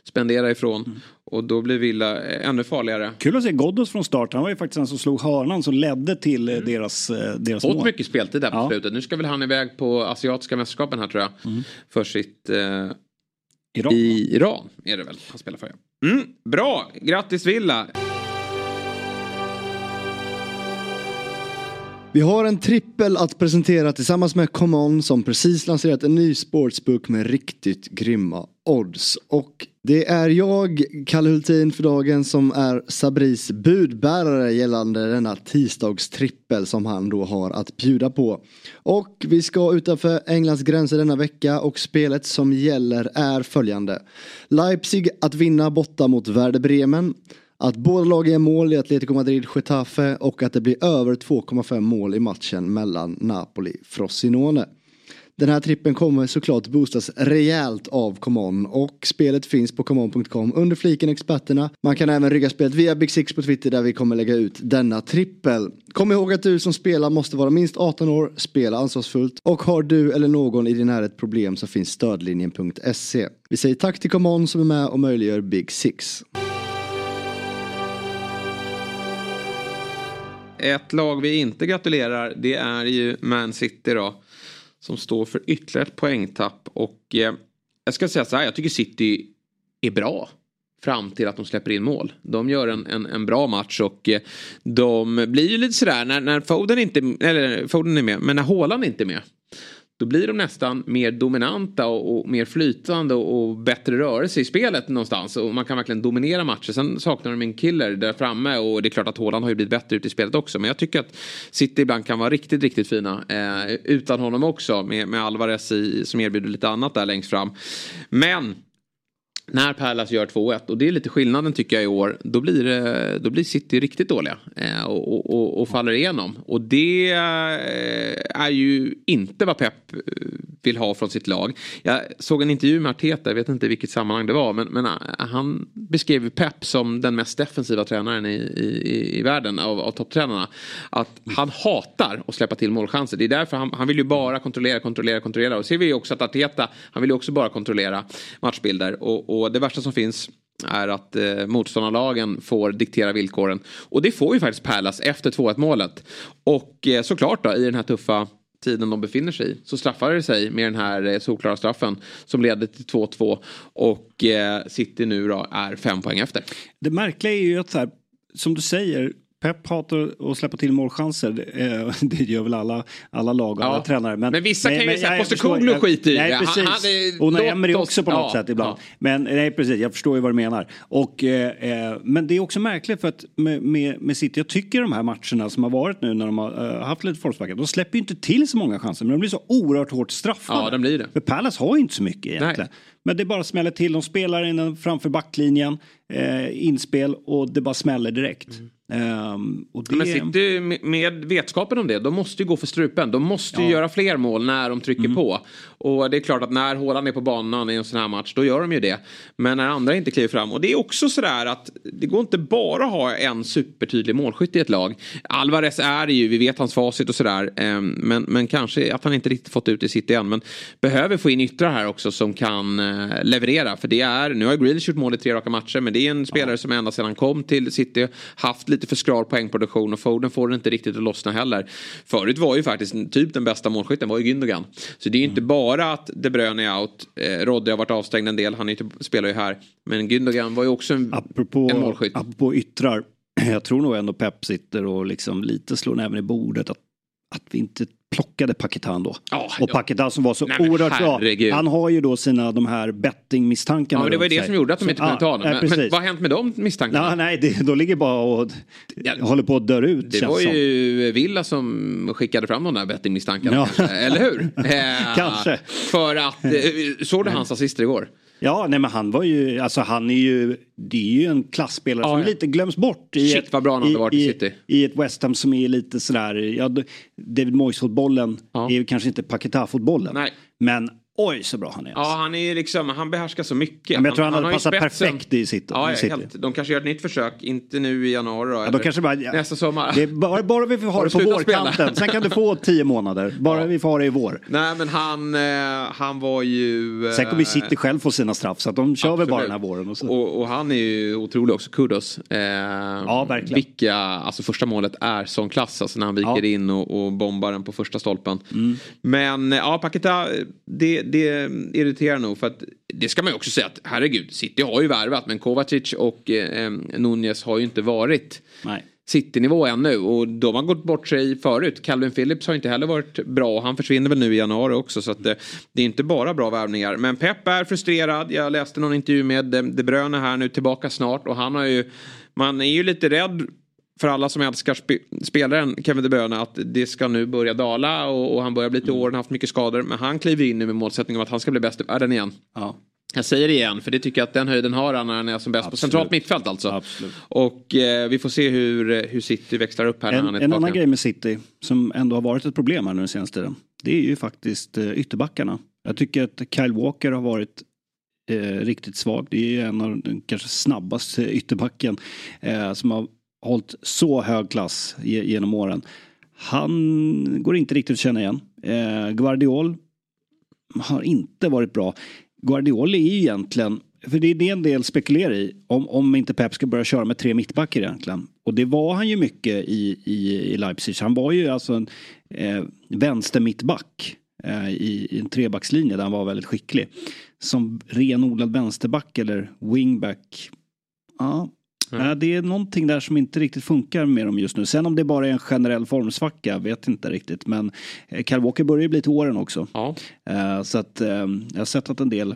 spendera ifrån. Mm. Och då blir Villa eh, ännu farligare. Kul att se Ghoddos från start. Han var ju faktiskt den som slog hörnan som ledde till eh, deras, eh, deras Fått mål. mycket speltid där på Ja. slutet. Nu ska väl han iväg på asiatiska mästerskapen här tror jag. För sitt eh, Iran. i Iran är det väl han spelar för. ja. Mm, bra, grattis Villa. Vi har en trippel att presentera tillsammans med ComeOn som precis lanserat en ny sportsbook med riktigt grymma odds. Och det är jag, Kalle Hultin för dagen, som är Sabris budbärare gällande denna tisdagstrippel som han då har att bjuda på. Och vi ska utanför Englands gränser denna vecka och spelet som gäller är följande. Leipzig att vinna borta mot Werder Bremen. Att båda lagen gör mål i Atletico Madrid Getafe och att det blir över 2,5 mål i matchen mellan Napoli Frosinone. Den här trippen kommer såklart boostas rejält av ComeOn och spelet finns på comeon.com under fliken experterna. Man kan även rygga spelet via Big Six på Twitter där vi kommer lägga ut denna trippel. Kom ihåg att du som spelar måste vara minst 18 år, spela ansvarsfullt och har du eller någon i din närhet problem så finns stödlinjen.se. Vi säger tack till ComeOn som är med och möjliggör Big Six. Ett lag vi inte gratulerar det är ju Man City då. Som står för ytterligare ett poängtapp. Och eh, jag ska säga så här, jag tycker City är bra. Fram till att de släpper in mål. De gör en, en, en bra match och eh, de blir ju lite sådär när, när Foden inte, eller Foden är med, men när Haaland inte är med då blir de nästan mer dominanta och, och mer flytande och, och, bättre rörelse i spelet någonstans. Och man kan verkligen dominera matcher. Sen saknar de en killer där framme och det är klart att Haaland har ju blivit bättre ute i spelet också. Men jag tycker att City ibland kan vara riktigt, riktigt fina eh, utan honom också. Med, med Alvarez i, som erbjuder lite annat där längst fram. Men när Pärlas gör 2-1 och det är lite skillnaden tycker jag i år. Då blir, då blir City riktigt dåliga eh, och, och, och, faller igenom. Och det eh, är ju inte vad Pep eh, vill ha från sitt lag. Jag såg en intervju med Arteta, jag vet inte vilket sammanhang det var. Men, men eh, han beskrev Pep som den mest defensiva tränaren i, i, i världen av, av topptränarna. Att han hatar att släppa till målchanser. Det är därför han, han vill ju bara kontrollera, kontrollera, kontrollera. Och ser vi också att Arteta, han vill ju också bara kontrollera matchbilder. och och det värsta som finns är att eh, motståndarlagen får diktera villkoren. Och det får ju faktiskt Pärlas efter 2-1 målet. Och eh, såklart då i den här tuffa tiden de befinner sig i så straffar det sig med den här eh, solklara straffen som leder till 2-2 och eh, City nu då är fem poäng efter. Det märkliga är ju att så här, som du säger Pep hatar att släppa till målchanser. Eh, det gör väl alla, alla lag och ja. alla tränare. Men, men vissa kan ju säga Postecoglou skiter i det. Precis. Han, och när Emery också på något ja, sätt ibland. Ja. Men nej precis, jag förstår ju vad du menar. Och, eh, eh, men det är också märkligt för att med, med, med City, jag tycker de här matcherna som har varit nu när de har uh, haft lite formsvacka, de släpper ju inte till så många chanser men de blir så oerhört hårt straffade. Ja, de blir det. För Palace har ju inte så mycket egentligen. Nej. Men det bara smäller till. De spelar in framför backlinjen, eh, inspel och det bara smäller direkt. Mm. Um, och det... Men City med vetskapen om det, de måste ju gå för strupen. De måste ju ja. göra fler mål när de trycker mm. på. Och det är klart att när Haaland är på banan i en sån här match, då gör de ju det. Men när andra inte kliver fram. Och det är också sådär att det går inte bara att ha en supertydlig målskytt i ett lag. Alvarez är ju, vi vet hans facit och sådär. Um, men, men kanske att han inte riktigt fått ut i City än. Men behöver få in yttrar här också som kan uh, leverera. För det är, nu har Grealish gjort mål i tre raka matcher. Men det är en spelare som ända sedan kom till City haft lite för skral poängproduktion och Foden får det inte riktigt att lossna heller. Förut var ju faktiskt typ den bästa målskytten var ju Gündogan. Så det är ju inte mm. bara att De Bruyne är out. Eh, Rodde har varit avstängd en del, han är, spelar ju här. Men Gündogan var ju också en, apropå, en målskytt. Apropå yttrar, jag tror nog ändå Pep sitter och liksom lite slår näven i bordet att, att vi inte plockade Paketan då. Oh, och Paketan som var så Nej, oerhört bra. Han har ju då sina de här bettingmisstankarna. Ja, men det var ju det sig. som gjorde att de inte kunde ta honom. Men, men, vad har hänt med de misstankarna? Ja, nej, det, de ligger bara och ja, håller på att dö ut. Det var ju som. Villa som skickade fram de där bettingmisstankarna. Ja. Eller hur? kanske. För att, eh, såg du hans assister igår? Ja, nej men han var ju, alltså han är ju, det är ju en klassspelare ja, som lite glöms bort. I Shit ett, vad bra han hade varit i, City. I ett West Ham som är lite sådär, ja, David Moyes-fotbollen ja. är ju kanske inte Paketa-fotbollen. Men Oj så bra han är. Ja han är liksom, han behärskar så mycket. men jag tror han, han hade passat perfekt i sitt. Ja, i. Helt, de kanske gör ett nytt försök, inte nu i januari då, ja, de kanske bara, ja, nästa sommar. Det bara, bara vi får ha det på vårkanten, sen kan du få tio månader. Bara ja. vi får ha det i vår. Nej men han, eh, han var ju... Eh, sen kommer City själv få sina straff så att de kör väl bara den här våren. Och. Och, och, han är ju otrolig också, kudos. Eh, ja verkligen. Vilka, alltså första målet är sån klass alltså när han viker in och, och bombar den på första stolpen. Mm. Men ja, Paketa, det, det irriterar nog för att det ska man ju också säga att herregud, City har ju värvat men Kovacic och eh, Nunez har ju inte varit City-nivå ännu och de har gått bort sig förut. Calvin Phillips har inte heller varit bra och han försvinner väl nu i januari också så att det, det är inte bara bra värvningar. Men Pep är frustrerad. Jag läste någon intervju med De Bruyne här nu tillbaka snart och han har ju man är ju lite rädd för alla som älskar sp spelaren Kevin De Bruyne att det ska nu börja dala och, och han börjar bli till mm. åren, haft mycket skador. Men han kliver in nu med målsättningen att han ska bli bäst i världen igen. Ja. Jag säger det igen, för det tycker jag att den höjden har han när han är som bäst Absolut. på centralt mittfält alltså. Absolut. Och eh, vi får se hur, hur City växlar upp här en, när han är En annan grej med City som ändå har varit ett problem här nu den senaste tiden. Det är ju faktiskt eh, ytterbackarna. Jag tycker att Kyle Walker har varit eh, riktigt svag. Det är en av den kanske snabbaste ytterbacken eh, som har hållit så hög klass genom åren. Han går inte riktigt att känna igen. Eh, Guardiol har inte varit bra. Guardiol är ju egentligen, för det är det en del spekulerar i, om, om inte Pep ska börja köra med tre mittbackar egentligen. Och det var han ju mycket i, i, i Leipzig. Han var ju alltså en eh, vänster mittback eh, i, i en trebackslinje där han var väldigt skicklig. Som renodlad vänsterback eller wingback. Ja, Ja, det är någonting där som inte riktigt funkar med dem just nu. Sen om det bara är en generell formsvacka vet inte riktigt. Men eh, Kyle Walker börjar ju bli till åren också. Ja. Eh, Så att eh, jag har sett att en del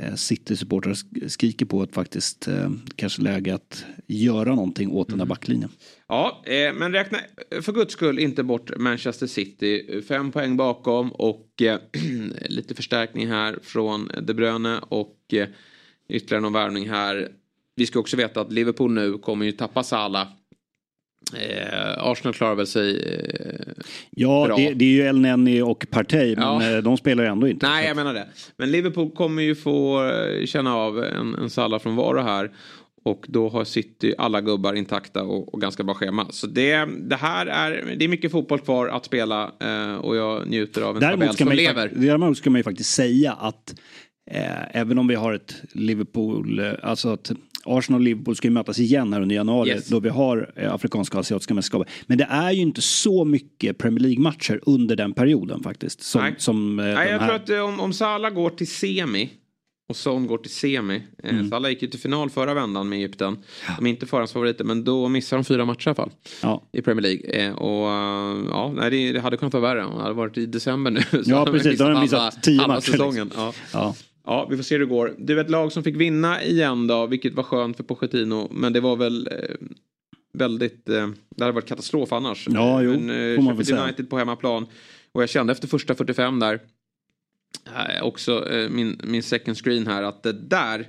eh, City-supportrar sk- skriker på att faktiskt eh, kanske läge att göra någonting åt den här backlinjen. Ja, eh, men räkna för guds skull inte bort Manchester City. Fem poäng bakom och eh, lite förstärkning här från De Bruyne och eh, ytterligare någon värvning här. Vi ska också veta att Liverpool nu kommer ju tappa Salah. Eh, Arsenal klarar väl sig eh, Ja, det, det är ju El Neni och Partey, men Ja. eh, de spelar ju ändå inte. Nej, jag menar det. Men Liverpool kommer ju få eh, känna av en, en Salah från varo här. Och då har City alla gubbar intakta och, och ganska bra schema. Så det, det här är, det är mycket fotboll kvar att spela eh, och jag njuter av en Däremot tabell som lever. däremot ska man ju faktiskt säga att eh, även om vi har ett Liverpool, eh, alltså att Arsenal och Liverpool ska ju mötas igen här under januari Yes. då vi har eh, afrikanska och asiatiska mästerskap. Men det är ju inte så mycket Premier League-matcher under den perioden faktiskt. Som, Nej. som eh, Nej, jag här. tror att eh, om, om Salah går till semi och Son går till semi. Mm. Salah gick ju till final förra vändan med Egypten. De är inte förhandsfavoriter men då missar de fyra matcher i alla fall. Ja. I Premier League. Och ja, nej, det, hade kunnat vara värre. Det hade varit i december nu. Ja, precis. Då har de missat missat tio halva matcher, säsongen. liksom. Ja. Ja. Vi får se hur det går. Du, ett lag som fick vinna igen då, vilket var skönt för Pochettino. Men det var väl eh, väldigt, eh, det hade varit katastrof annars. Ja, jo, Men, eh, säga. United på hemmaplan. Och jag kände efter första 45 där, eh, också eh, min, min second screen här, att det där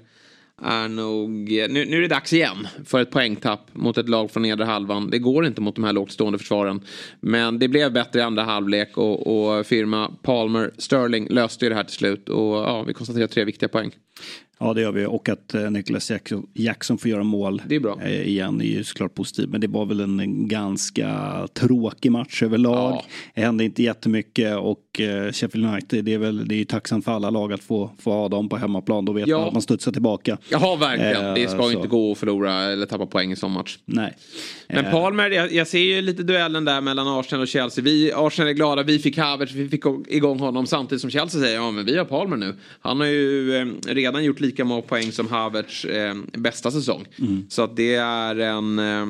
är nog, eh, nu, nu är det dags igen för ett poängtapp mot ett lag från nedre halvan. Det går inte mot de här lågt stående försvaren. Men det blev bättre i andra halvlek och, och firma Palmer Sterling löste ju det här till slut. Och ja, vi konstaterar tre viktiga poäng. Ja, det gör vi. Och att eh, Nicholas Jackson, får göra mål Det är bra. eh, igen är ju såklart positivt. Men det var väl en, ganska tråkig match överlag. Ja. Det hände inte jättemycket och eh, Sheffield United, det är väl det är ju tacksamt för alla lag att få, få ha dem på hemmaplan. Då vet Ja. man att man studsar tillbaka. Ja, verkligen. Det ska ju så. inte gå att förlora eller tappa poäng i sån match. Nej. Men Palmer, jag, jag ser ju lite duellen där mellan Arsenal och Chelsea. Vi, Arsenal är glada, vi fick Havertz, vi fick igång honom samtidigt som Chelsea säger ja men vi har Palmer nu. Han har ju redan gjort lika många poäng som Havertz eh, bästa säsong. Så att det är en, eh,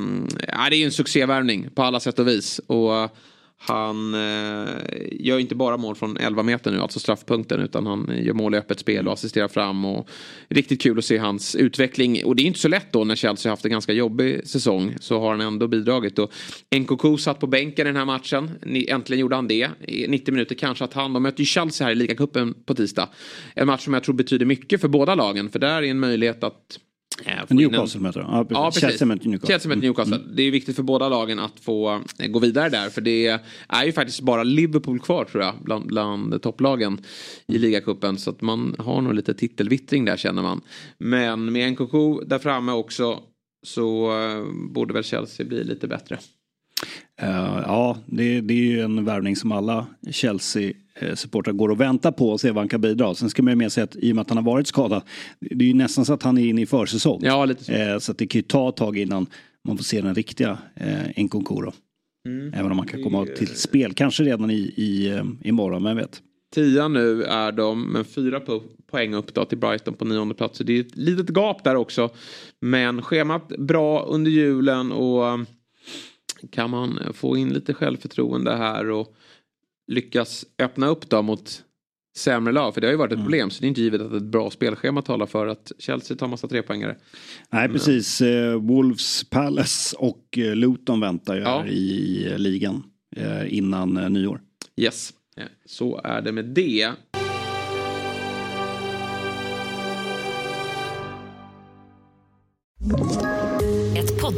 det är en succévärvning på alla sätt och vis. Och han eh, gör inte bara mål från 11 meter nu, alltså straffpunkten, utan han gör mål i öppet spel och assisterar fram. Och riktigt kul att se hans utveckling. Och det är inte så lätt då när Chelsea har haft en ganska jobbig säsong. Så har han ändå bidragit. Och NKK satt på bänken i den här matchen. Ni- Äntligen gjorde han det. 90 minuter kanske att han, de möter ju Chelsea här i ligacupen på tisdag. En match som jag tror betyder mycket för båda lagen. För där är en möjlighet att Newcastle möter de. Ja, precis. Ja, precis. Chelsea möter Newcastle. Chelsea möter Newcastle. Det är viktigt för båda lagen att få eh, gå vidare där. För det är ju faktiskt bara Liverpool kvar tror jag. Bland, bland topplagen i ligacupen. Så att man har nog lite titelvittring där känner man. Men med Nkoku där framme också. Så eh, borde väl Chelsea bli lite bättre. Eh, ja, det, det är ju en värvning som alla Chelsea-supportrar går och väntar på och ser vad han kan bidra. Sen ska man ju med sig att i och med att han har varit skadad, det är ju nästan så att han är inne i försäsong. Ja, lite så. Eh, så att det kan ju ta ett tag innan man får se den riktiga eh, Nkunku då. Mm. Även om han kan komma till spel, kanske redan i, i, eh, imorgon, vem vet. Tia nu är de, men fyra po- poäng upp då till Brighton på nionde plats. Så det är ett litet gap där också. Men schemat bra under julen och um, kan man få in lite självförtroende här och lyckas öppna upp då mot sämre lag. För det har ju varit ett problem så det är inte givet att ett bra spelschema talar för att Chelsea tar massa trepoängare. Nej, precis. Eh, Wolves, Palace och eh, Luton väntar ju Ja. i, eh, ligan innan nyår. Yes, så är det med det.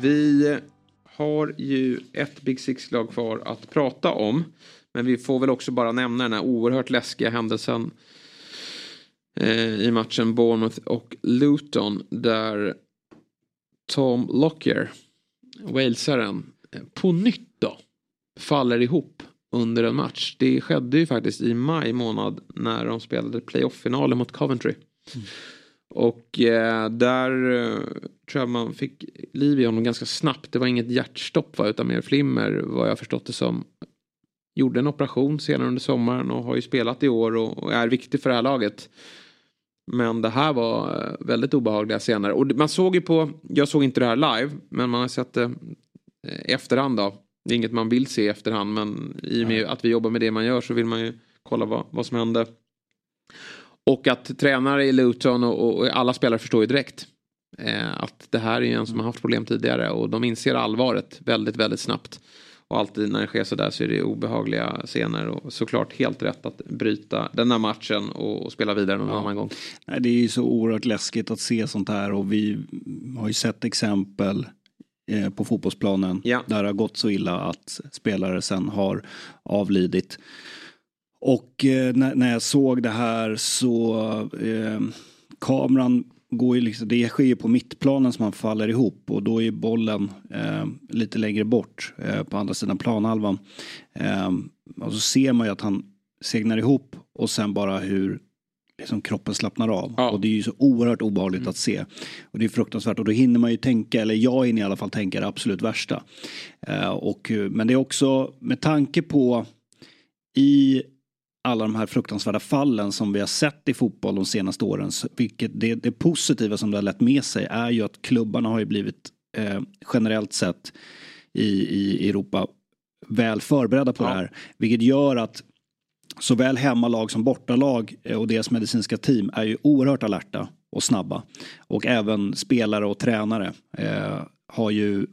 Vi har ju ett Big Six-lag kvar att prata om. Men vi får väl också bara nämna den här oerhört läskiga händelsen eh, i matchen Bournemouth och Luton där Tom Lockyer, walesaren, eh, på nytt då faller ihop under en match. Det skedde ju faktiskt i maj månad när de spelade playoff-finalen mot Coventry. Mm. Och eh, där eh, tror jag man fick liv i honom ganska snabbt. Det var inget hjärtstopp va, utan mer flimmer vad jag förstått det som. Gjorde en operation senare under sommaren och har ju spelat i år och, och är viktig för det här laget. Men det här var eh, väldigt obehagliga scener. Och man såg ju på, jag såg inte det här live, men man har sett det eh, efterhand då. Det är inget man vill se i efterhand men i och med att vi jobbar med det man gör så vill man ju kolla vad, vad som hände. Och att tränare i Luton och, och alla spelare förstår ju direkt eh, att det här är en som har haft problem tidigare och de inser allvaret väldigt, väldigt snabbt. Och alltid när det sker sådär så är det obehagliga scener och såklart helt rätt att bryta den här matchen och, och spela vidare någon ja. annan gång. Nej, det är ju så oerhört läskigt att se sånt här och vi har ju sett exempel eh, på fotbollsplanen ja. där det har gått så illa att spelare sen har avlidit. Och eh, när, när, jag såg det här så eh, kameran går ju liksom, det sker ju på mittplanen som han faller ihop och då är bollen eh, lite längre bort eh, på andra sidan planhalvan. Eh, och så ser man ju att han segnar ihop och sen bara hur liksom kroppen slappnar av. Ja. Och det är ju så oerhört obehagligt mm. att se. Och det är fruktansvärt och då hinner man ju tänka, eller jag hinner i alla fall tänka det absolut värsta. Eh, och, men det är också med tanke på i alla de här fruktansvärda fallen som vi har sett i fotboll de senaste åren. Vilket det, det positiva som det har lett med sig är ju att klubbarna har ju blivit eh, generellt sett i, i Europa väl förberedda på ja. det här. Vilket gör att såväl hemmalag som bortalag eh, och deras medicinska team är ju oerhört alerta och snabba. Och även spelare och tränare eh, har ju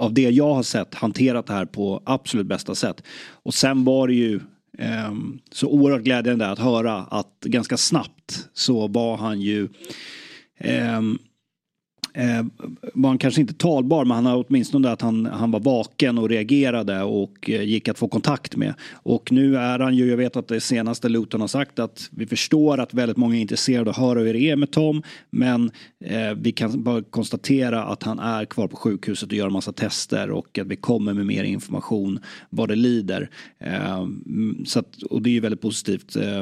av det jag har sett hanterat det här på absolut bästa sätt. Och sen var det ju Ehm, så oerhört glädjande att höra att ganska snabbt så var han ju ehm, eh, var han kanske inte talbar men han har åtminstone att han, han var vaken och reagerade och eh, gick att få kontakt med. Och nu är han ju, jag vet att det senaste Luton har sagt att vi förstår att väldigt många är intresserade av att höra hur det är med Tom men eh, vi kan bara konstatera att han är kvar på sjukhuset och gör en massa tester och att vi kommer med mer information vad det lider. Eh, mm, så att, och det är ju väldigt positivt eh,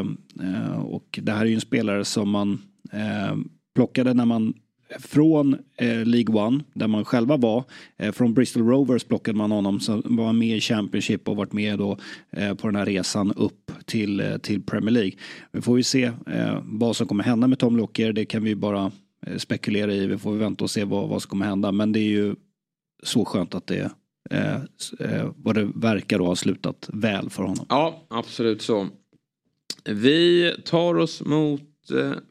eh, och det här är ju en spelare som man eh, plockade när man från eh, League One, där man själva var. Eh, från Bristol Rovers plockade man honom som var med i Championship och varit med då, eh, på den här resan upp till, eh, till Premier League. Vi får ju se eh, vad som kommer hända med Tom Locker. Det kan vi bara eh, spekulera i. Vi får vänta och se vad, vad som kommer hända. Men det är ju så skönt att det eh, eh, vad det verkar då ha slutat väl för honom. Ja, absolut så. Vi tar oss mot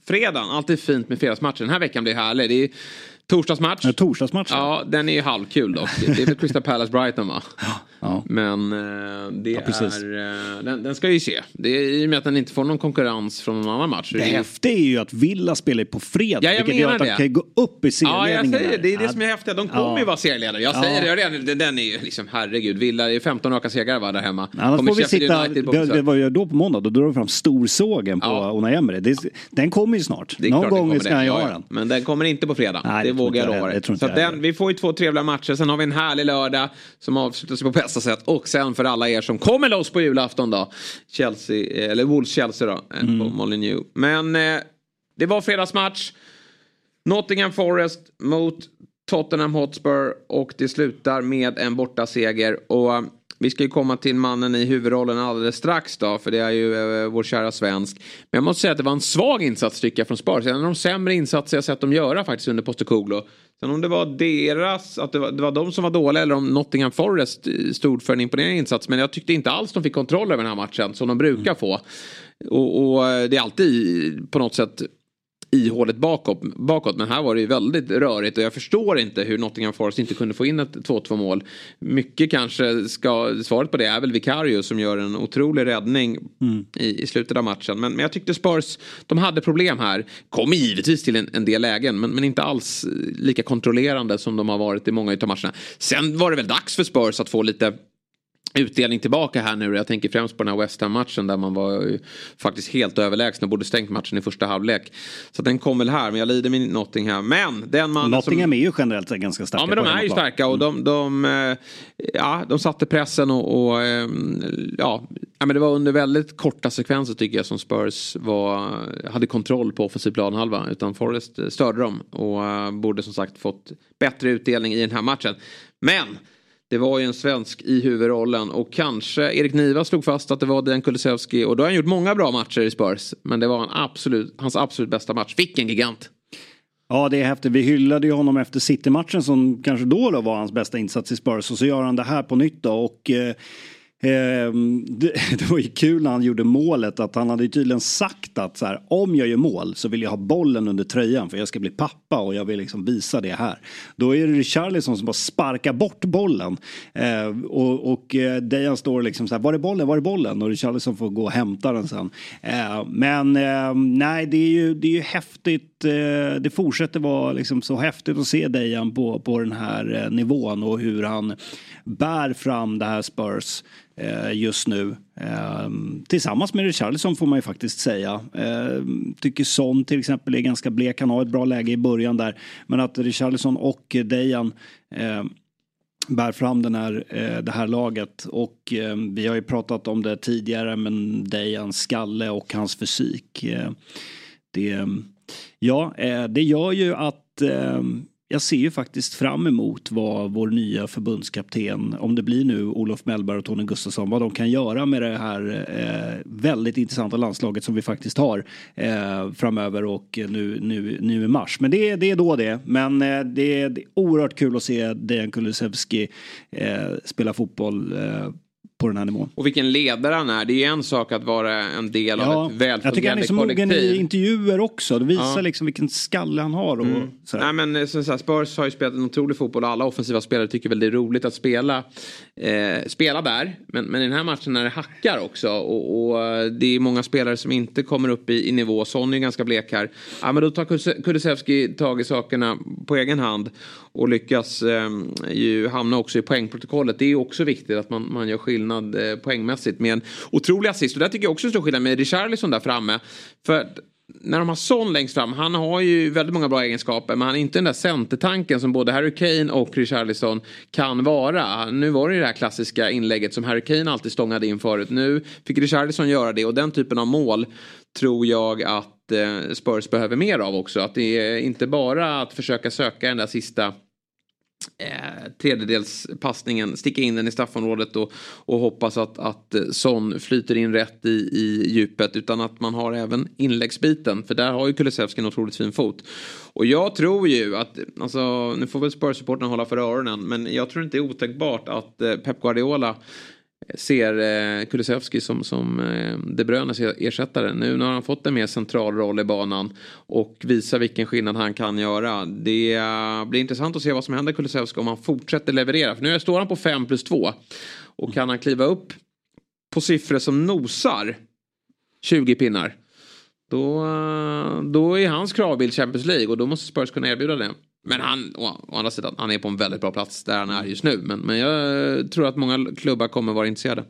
fredagen. Alltid fint med fredagsmatcher. Den här veckan blir härlig. Det är torsdagsmatch. Ja, torsdagsmatch. Ja, den är ju halvkul dock. Det är väl Crystal Palace Brighton va? Ja. Ja. Men eh, det ja, är, eh, den, den, ska ju se. Det är i och med att den inte får någon konkurrens från någon annan match. Det, det häftiga är ju att Villa spelar på fredag. Ja, jag vilket gör att de kan gå upp i serieledningen. Ja, jag säger det. är det som är häftigt. De kommer ju vara serieledare. Jag säger det redan. Den är ju liksom, herregud. Villa är 15 raka segrar va, där hemma. Annars kommer får vi sitta, det, det var ju då på måndag. Då drar de fram storsågen på ja. Unai Emery. Den kommer ju snart. Någon gång ska han göra den. Men den kommer inte på fredag. Nej, det, vågar jag lova Så den, vi får ju två trevliga matcher. Sen har vi en härlig lördag som avslutas på bästa sätt. Och sen för alla er som kommer loss på julafton då. Chelsea, eller Wolves-Chelsea då. Eh, mm. På Molineux. Men eh, det var fredagsmatch. Nottingham Forest mot Tottenham Hotspur. Och det slutar med en bortaseger. Och eh, vi ska ju komma till mannen i huvudrollen alldeles strax då, för det är ju eh, vår kära svensk. Men jag måste säga att det var en svag insats tycker jag från Spurs. En av de sämre insatser jag sett dem göra faktiskt under Postecoglou. Sen om det var deras, att det var, det var de som var dåliga eller om Nottingham Forest stod för en imponerande insats. Men jag tyckte inte alls de fick kontroll över den här matchen som de brukar mm. få. Och, och, det är alltid på något sätt ihåligt bakåt, bakåt. Men här var det ju väldigt rörigt och jag förstår inte hur Nottingham Forest inte kunde få in ett 2-2 mål. Mycket kanske ska, svaret på det är väl Vicario som gör en otrolig räddning mm. i, i slutet av matchen. Men, men jag tyckte Spurs, de hade problem här. Kommer givetvis till en, en del lägen men, men inte alls lika kontrollerande som de har varit i många av matcherna. Sen var det väl dags för Spurs att få lite utdelning tillbaka här nu. Jag tänker främst på den här West Ham-matchen där man var ju faktiskt helt överlägsna och borde stängt matchen i första halvlek. Så den kom väl här, men jag lider med Nottingham. Men den man Nottingham som... är ju generellt ganska starka Ja men de är ju starka och de, de, eh, ja, de satte pressen och, och eh, ja, ja, men det var under väldigt korta sekvenser tycker jag som Spurs var, hade kontroll på offensiv planhalva. Utan Forrest eh, störde dem och eh, borde som sagt fått bättre utdelning i den här matchen. Men det var ju en svensk i huvudrollen och kanske Erik Niva slog fast att det var Dejan Kulusevski och då har han gjort många bra matcher i Spurs. Men det var en absolut, hans absolut bästa match. Vilken gigant! Ja, det är häftigt. Vi hyllade ju honom efter City-matchen som kanske då, då var hans bästa insats i Spurs. Och så gör han det här på nytt då. Och, eh, eh, det, det var ju kul när han gjorde målet att han hade ju tydligen sagt att så här, om jag gör mål så vill jag ha bollen under tröjan för jag ska bli pappa och jag vill liksom visa det här. Då är det Richarlison som bara sparkar bort bollen. Eh, och och eh, Dejan står liksom så här, var är bollen, var är bollen? Och Richarlison får gå och hämta den sen. Eh, men eh, nej, det är ju, det är ju häftigt. Eh, det fortsätter vara liksom så häftigt att se Dejan på, på den här eh, nivån och hur han bär fram det här Spurs eh, just nu. Ehm, tillsammans med Richarlison får man ju faktiskt säga. Ehm, tycker Son till exempel är ganska blek. Han har ett bra läge i början där. Men att Richarlison och Dejan ehm, bär fram den här, det här laget. Och vi har ju pratat om det tidigare men Dejans skalle och hans fysik. Det, ja, eh, det gör ju att eh, jag ser ju faktiskt fram emot vad vår nya förbundskapten, om det blir nu Olof Mellberg och Tony Gustafsson, vad de kan göra med det här eh, väldigt intressanta landslaget som vi faktiskt har eh, framöver och nu, nu, nu i mars. Men det, det är då det. Men eh, det, är, det är oerhört kul att se Dejan Kulusevski eh, spela fotboll på den här nivån. Och vilken ledare han är. Det är ju en sak att vara en del av Ja, ett välfungerande jag tycker han är så mogen kollektiv. i intervjuer också. Det visar Ja. liksom vilken skalle han har. Och sådär. Nej men eh, så, så här, Spurs har ju spelat en otrolig fotboll och alla offensiva spelare tycker väl det är roligt att spela, eh, spela där. Men, men i den här matchen när det hackar också och, och eh, det är många spelare som inte kommer upp i, i nivå. Sonny är ganska blek här. Ja men då tar Kulusevski tag i sakerna på egen hand och lyckas eh, ju hamna också i poängprotokollet. Det är ju också viktigt att man, man gör skillnad eh, poängmässigt med en otrolig assist. Och där tycker jag också stor skillnad med Richarlison där framme. För när de har Son längst fram, han har ju väldigt många bra egenskaper men han är inte den där centertanken som både Harry Kane och Richarlison kan vara. Nu var det ju det här klassiska inlägget som Harry Kane alltid stångade in förut. Nu fick Richarlison göra det och den typen av mål tror jag att eh, Spurs behöver mer av också. Att det är inte bara att försöka söka den där sista eh, tredjedelspassningen, sticka in den i straffområdet och, och hoppas att, att eh, Son flyter in rätt i, i djupet utan att man har även inläggsbiten för där har ju Kulusevski en otroligt fin fot. Och jag tror ju att, alltså nu får väl Spurs-supporten hålla för öronen men jag tror inte det är otänkbart att eh, Pep Guardiola ser eh, Kulusevski som, som eh, De Bruynes ersättare. Nu när han fått en mer central roll i banan och visar vilken skillnad han kan göra. Det eh, blir intressant att se vad som händer Kulusevski om han fortsätter leverera. För nu står han på 5 plus 2. Och kan han kliva upp på siffror som nosar 20 pinnar. Då, då är hans kravbild Champions League och då måste Spurs kunna erbjuda det. Men han, å, andra sidan, han är på en väldigt bra plats där han är just nu. Men, men jag tror att många klubbar kommer vara intresserade.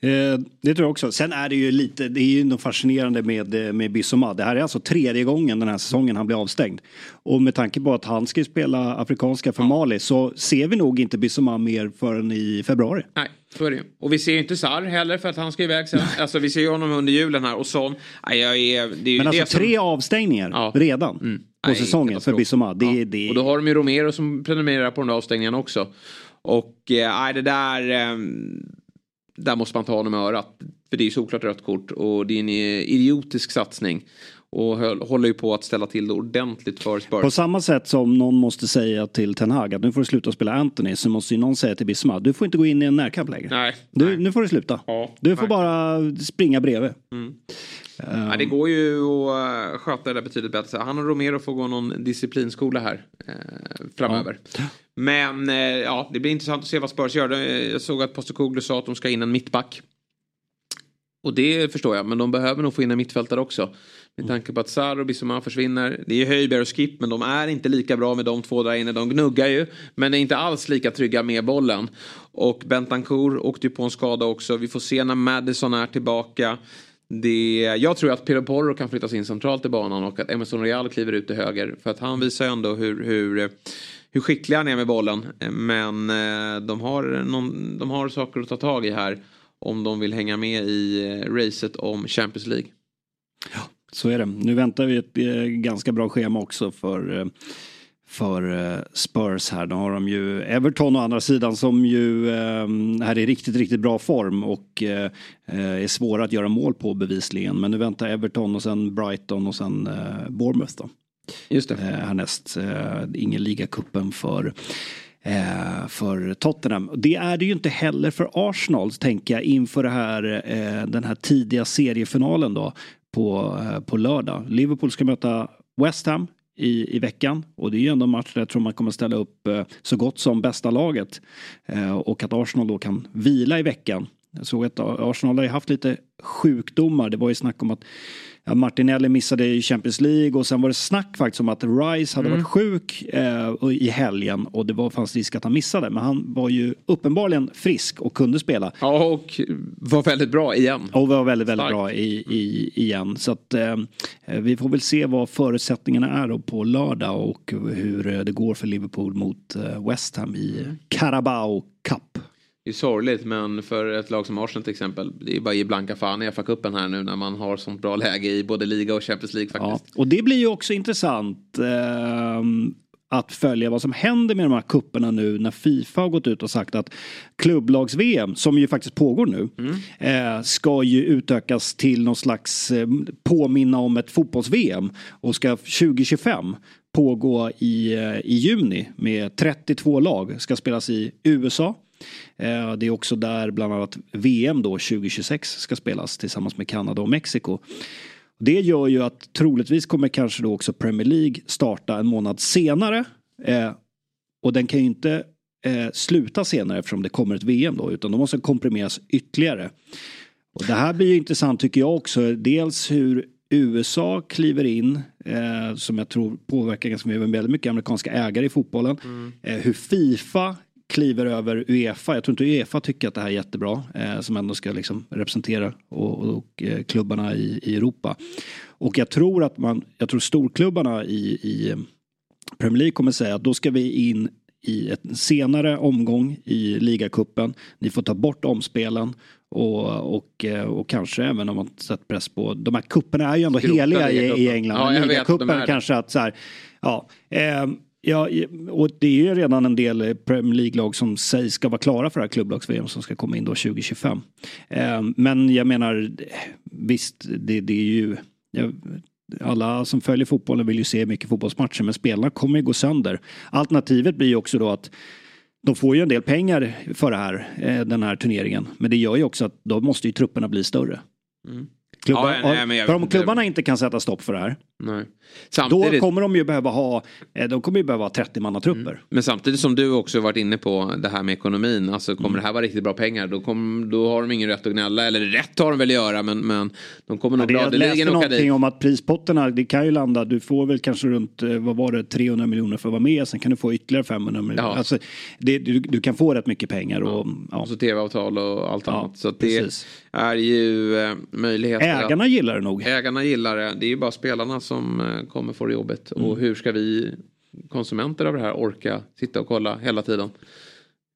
Eh, det tror jag också. Sen är det ju lite, det är ju något fascinerande med, eh, med Bissoma. Det här är alltså tredje gången den här säsongen han blir avstängd. Och med tanke på att han ska spela afrikanska för Mali så ser vi nog inte Bissoma mer förrän i februari. Nej, så är det. Och vi ser ju inte Sarr heller för att han ska iväg sen. Alltså vi ser ju honom under julen här och sån. Nej, jag är, det är ju Men alltså som... tre avstängningar redan på Nej, säsongen för. Bissoma. Det, Ja. det, Och då har de ju Romero som prenumererar på de där avstängningarna också. Och eh, nej, det där... Eh, där måste man ta honom i örat. För det är ju såklart rött kort och det är en eh, idiotisk satsning. Och håller ju på att ställa till det ordentligt för Spurs. På samma sätt som någon måste säga till Ten Hag att nu får du sluta spela Anthony så måste ju någon säga till Bissoma du får inte gå in i en närkamp längre. Nej. Du, nu får du sluta. Ja, du får nej. bara springa bredvid. Ja, det går ju att eh, sköta det där betydligt bättre. Han och Romero får gå någon disciplinskola här eh, framöver. Men eh, ja, det blir intressant att se vad Spurs gör. Jag såg att Postecoglou sa att de ska in en mittback. Och det förstår jag, men de behöver nog få in en mittfältare också. Med tanke på att Sarr och Bissouma försvinner. Det är Höjberg och Skip, men de är inte lika bra med de två där inne. De gnuggar ju, men är inte alls lika trygga med bollen. Och Bentancourt åkte ju på en skada också. Vi får se när Madison är tillbaka. Det, jag tror att Pedro Porro kan flyttas in centralt i banan och att Emerson Real kliver ut till höger. För att han visar ju ändå hur, hur, hur skicklig han är med bollen. Men eh, de har, någon, de har saker att ta tag i här. Om de vill hänga med i eh, racet om Champions League. Så är det. Nu väntar vi ett eh, ganska bra schema också för, eh, för Spurs här. Då har de ju Everton å andra sidan som ju här är riktigt, riktigt bra form och är svåra att göra mål på bevisligen. Men nu väntar Everton och sen Brighton och sen Bournemouth då. Just det. Härnäst. Ingen ligacupen för Eh, för Tottenham. Det är det ju inte heller för Arsenal tänker jag inför det här, eh, den här tidiga seriefinalen då på, eh, på lördag. Liverpool ska möta West Ham i, i veckan och det är ju ändå en match där jag tror man kommer ställa upp eh, så gott som bästa laget eh, och att Arsenal då kan vila i veckan. Jag såg att Arsenal har ju haft lite sjukdomar. Det var ju snack om att ja, Martinelli missade i Champions League och sen var det snack faktiskt om att Rice hade Mm. varit sjuk eh, i helgen och det var, fanns risk att han missade. Men han var ju uppenbarligen frisk och kunde spela. Ja, och var väldigt bra igen. Och var väldigt, väldigt Stark. bra i, i, igen. Så att eh, vi får väl se vad förutsättningarna är då på lördag och hur eh, det går för Liverpool mot eh, West Ham i Carabao Cup. Det är sorgligt men för ett lag som Arsenal till exempel. Det är bara att ge blanka fan i FA-cupen här nu när man har sånt bra läge i både liga och Champions League Ja, faktiskt. och det blir ju också intressant ehm, att följa vad som händer med de här kupperna nu när Fifa har gått ut och sagt att klubblags-VM, som ju faktiskt pågår nu, eh, ska ju utökas till någon slags eh, påminna om ett fotbolls-VM och ska 2025 pågå i, eh, i juni med 32 lag, ska spelas i USA. Eh, Det är också där bland annat VM då 2026 ska spelas tillsammans med Kanada och Mexiko. Det gör ju att troligtvis kommer kanske då också Premier League starta en månad senare. Eh, och den kan ju inte eh, sluta senare eftersom det kommer ett VM då utan de måste komprimeras ytterligare. Och det här blir ju intressant tycker jag också. Dels hur USA kliver in eh, som jag tror påverkar ganska mycket, väldigt mycket amerikanska ägare i fotbollen. Eh, hur Fifa kliver över Uefa. Jag tror inte Uefa tycker att det här är jättebra. Eh, som ändå ska liksom representera och, och, eh, klubbarna i, i Europa. Och jag tror att man, jag tror storklubbarna i, i Premier League kommer säga att då ska vi in i en senare omgång i ligacupen. Ni får ta bort omspelen och, och, eh, och kanske även om man sätter press på. De här kupperna är ju ändå Skrota heliga i, i England. Ja, ligacupen kanske att så här, ja. ehm, Ja, och det är ju redan en del Premier League-lag som sägs ska vara klara för det här klubblags-VM som ska komma in då 2025. Ehm, men jag menar, visst, det, det är ju... Jag, alla som följer fotbollen vill ju se mycket fotbollsmatcher men spelarna kommer ju gå sönder. Alternativet blir ju också då att de får ju en del pengar för det här, eh, den här turneringen. Men det gör ju också att då måste ju trupperna bli större. Mm. Klubbar, Ja, nej, jag för om inte. klubbarna inte kan sätta stopp för det här Nej. då Samtidigt, kommer de ju behöva ha, eh, de kommer ju behöva ha 30 mannatrupper. Men samtidigt som du också varit inne på det här med ekonomin. Alltså kommer Mm. det här vara riktigt bra pengar då, kom, då har de ingen rätt att gnälla. Eller rätt har de väl att göra men, men de kommer Ja, nog det, jag läste gladeligen åka någonting dit. om att prispotterna, det kan ju landa, du får väl kanske runt, eh, vad var det, 300 miljoner för att vara med, sen kan du få ytterligare 500 miljoner. Ja. Alltså, det, du, du kan få rätt mycket pengar. Och, ja. Och så tv-avtal och allt annat. Så det precis. är ju eh, möjligheter. Ägarna gillar det nog. Ägarna gillar det. Det är ju bara spelarna som eh, kommer få det jobbet. Mm. Och hur ska vi konsumenter av det här orka sitta och kolla hela tiden?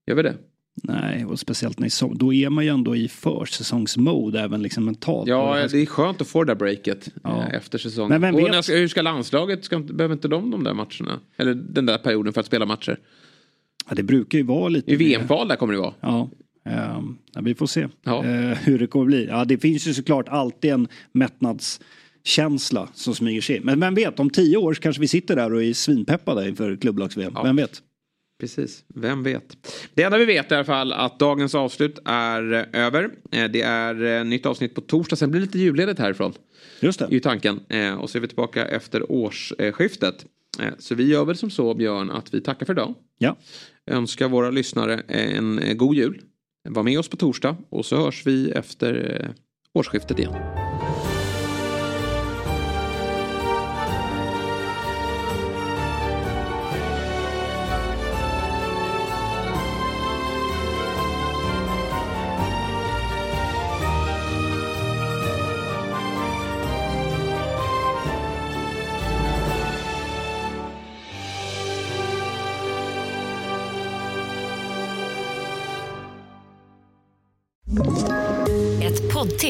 Gör vi det? Nej, och speciellt när då är man ju ändå i försäsongsmode även liksom mentalt. Ja, det är skönt att få det där breaket Ja. eh, efter säsongen. Men vem och när hur ska landslaget, ska, behöver inte de de där matcherna? Eller den där perioden för att spela matcher? ja, det brukar ju vara lite... I VM-kval där kommer det vara. Ja, ja, vi får se Ja. eh, hur det kommer bli. Ja, det finns ju såklart alltid en mättnadskänsla som smyger sig in. Men vem vet, om tio år kanske vi sitter där och är svinpeppade inför klubblags-VM. Vem vet? Precis, vem vet. Det enda vi vet i alla fall att dagens avslut är eh, över. Eh, Det är nytt avsnitt på torsdag, sen blir det lite julledigt härifrån. Just det. ju tanken. Och så är vi tillbaka efter årsskiftet. Så vi gör väl som så Björn att vi tackar för idag. Ja. Önskar våra lyssnare en god jul. Var med oss på torsdag och så hörs vi efter eh, årsskiftet igen.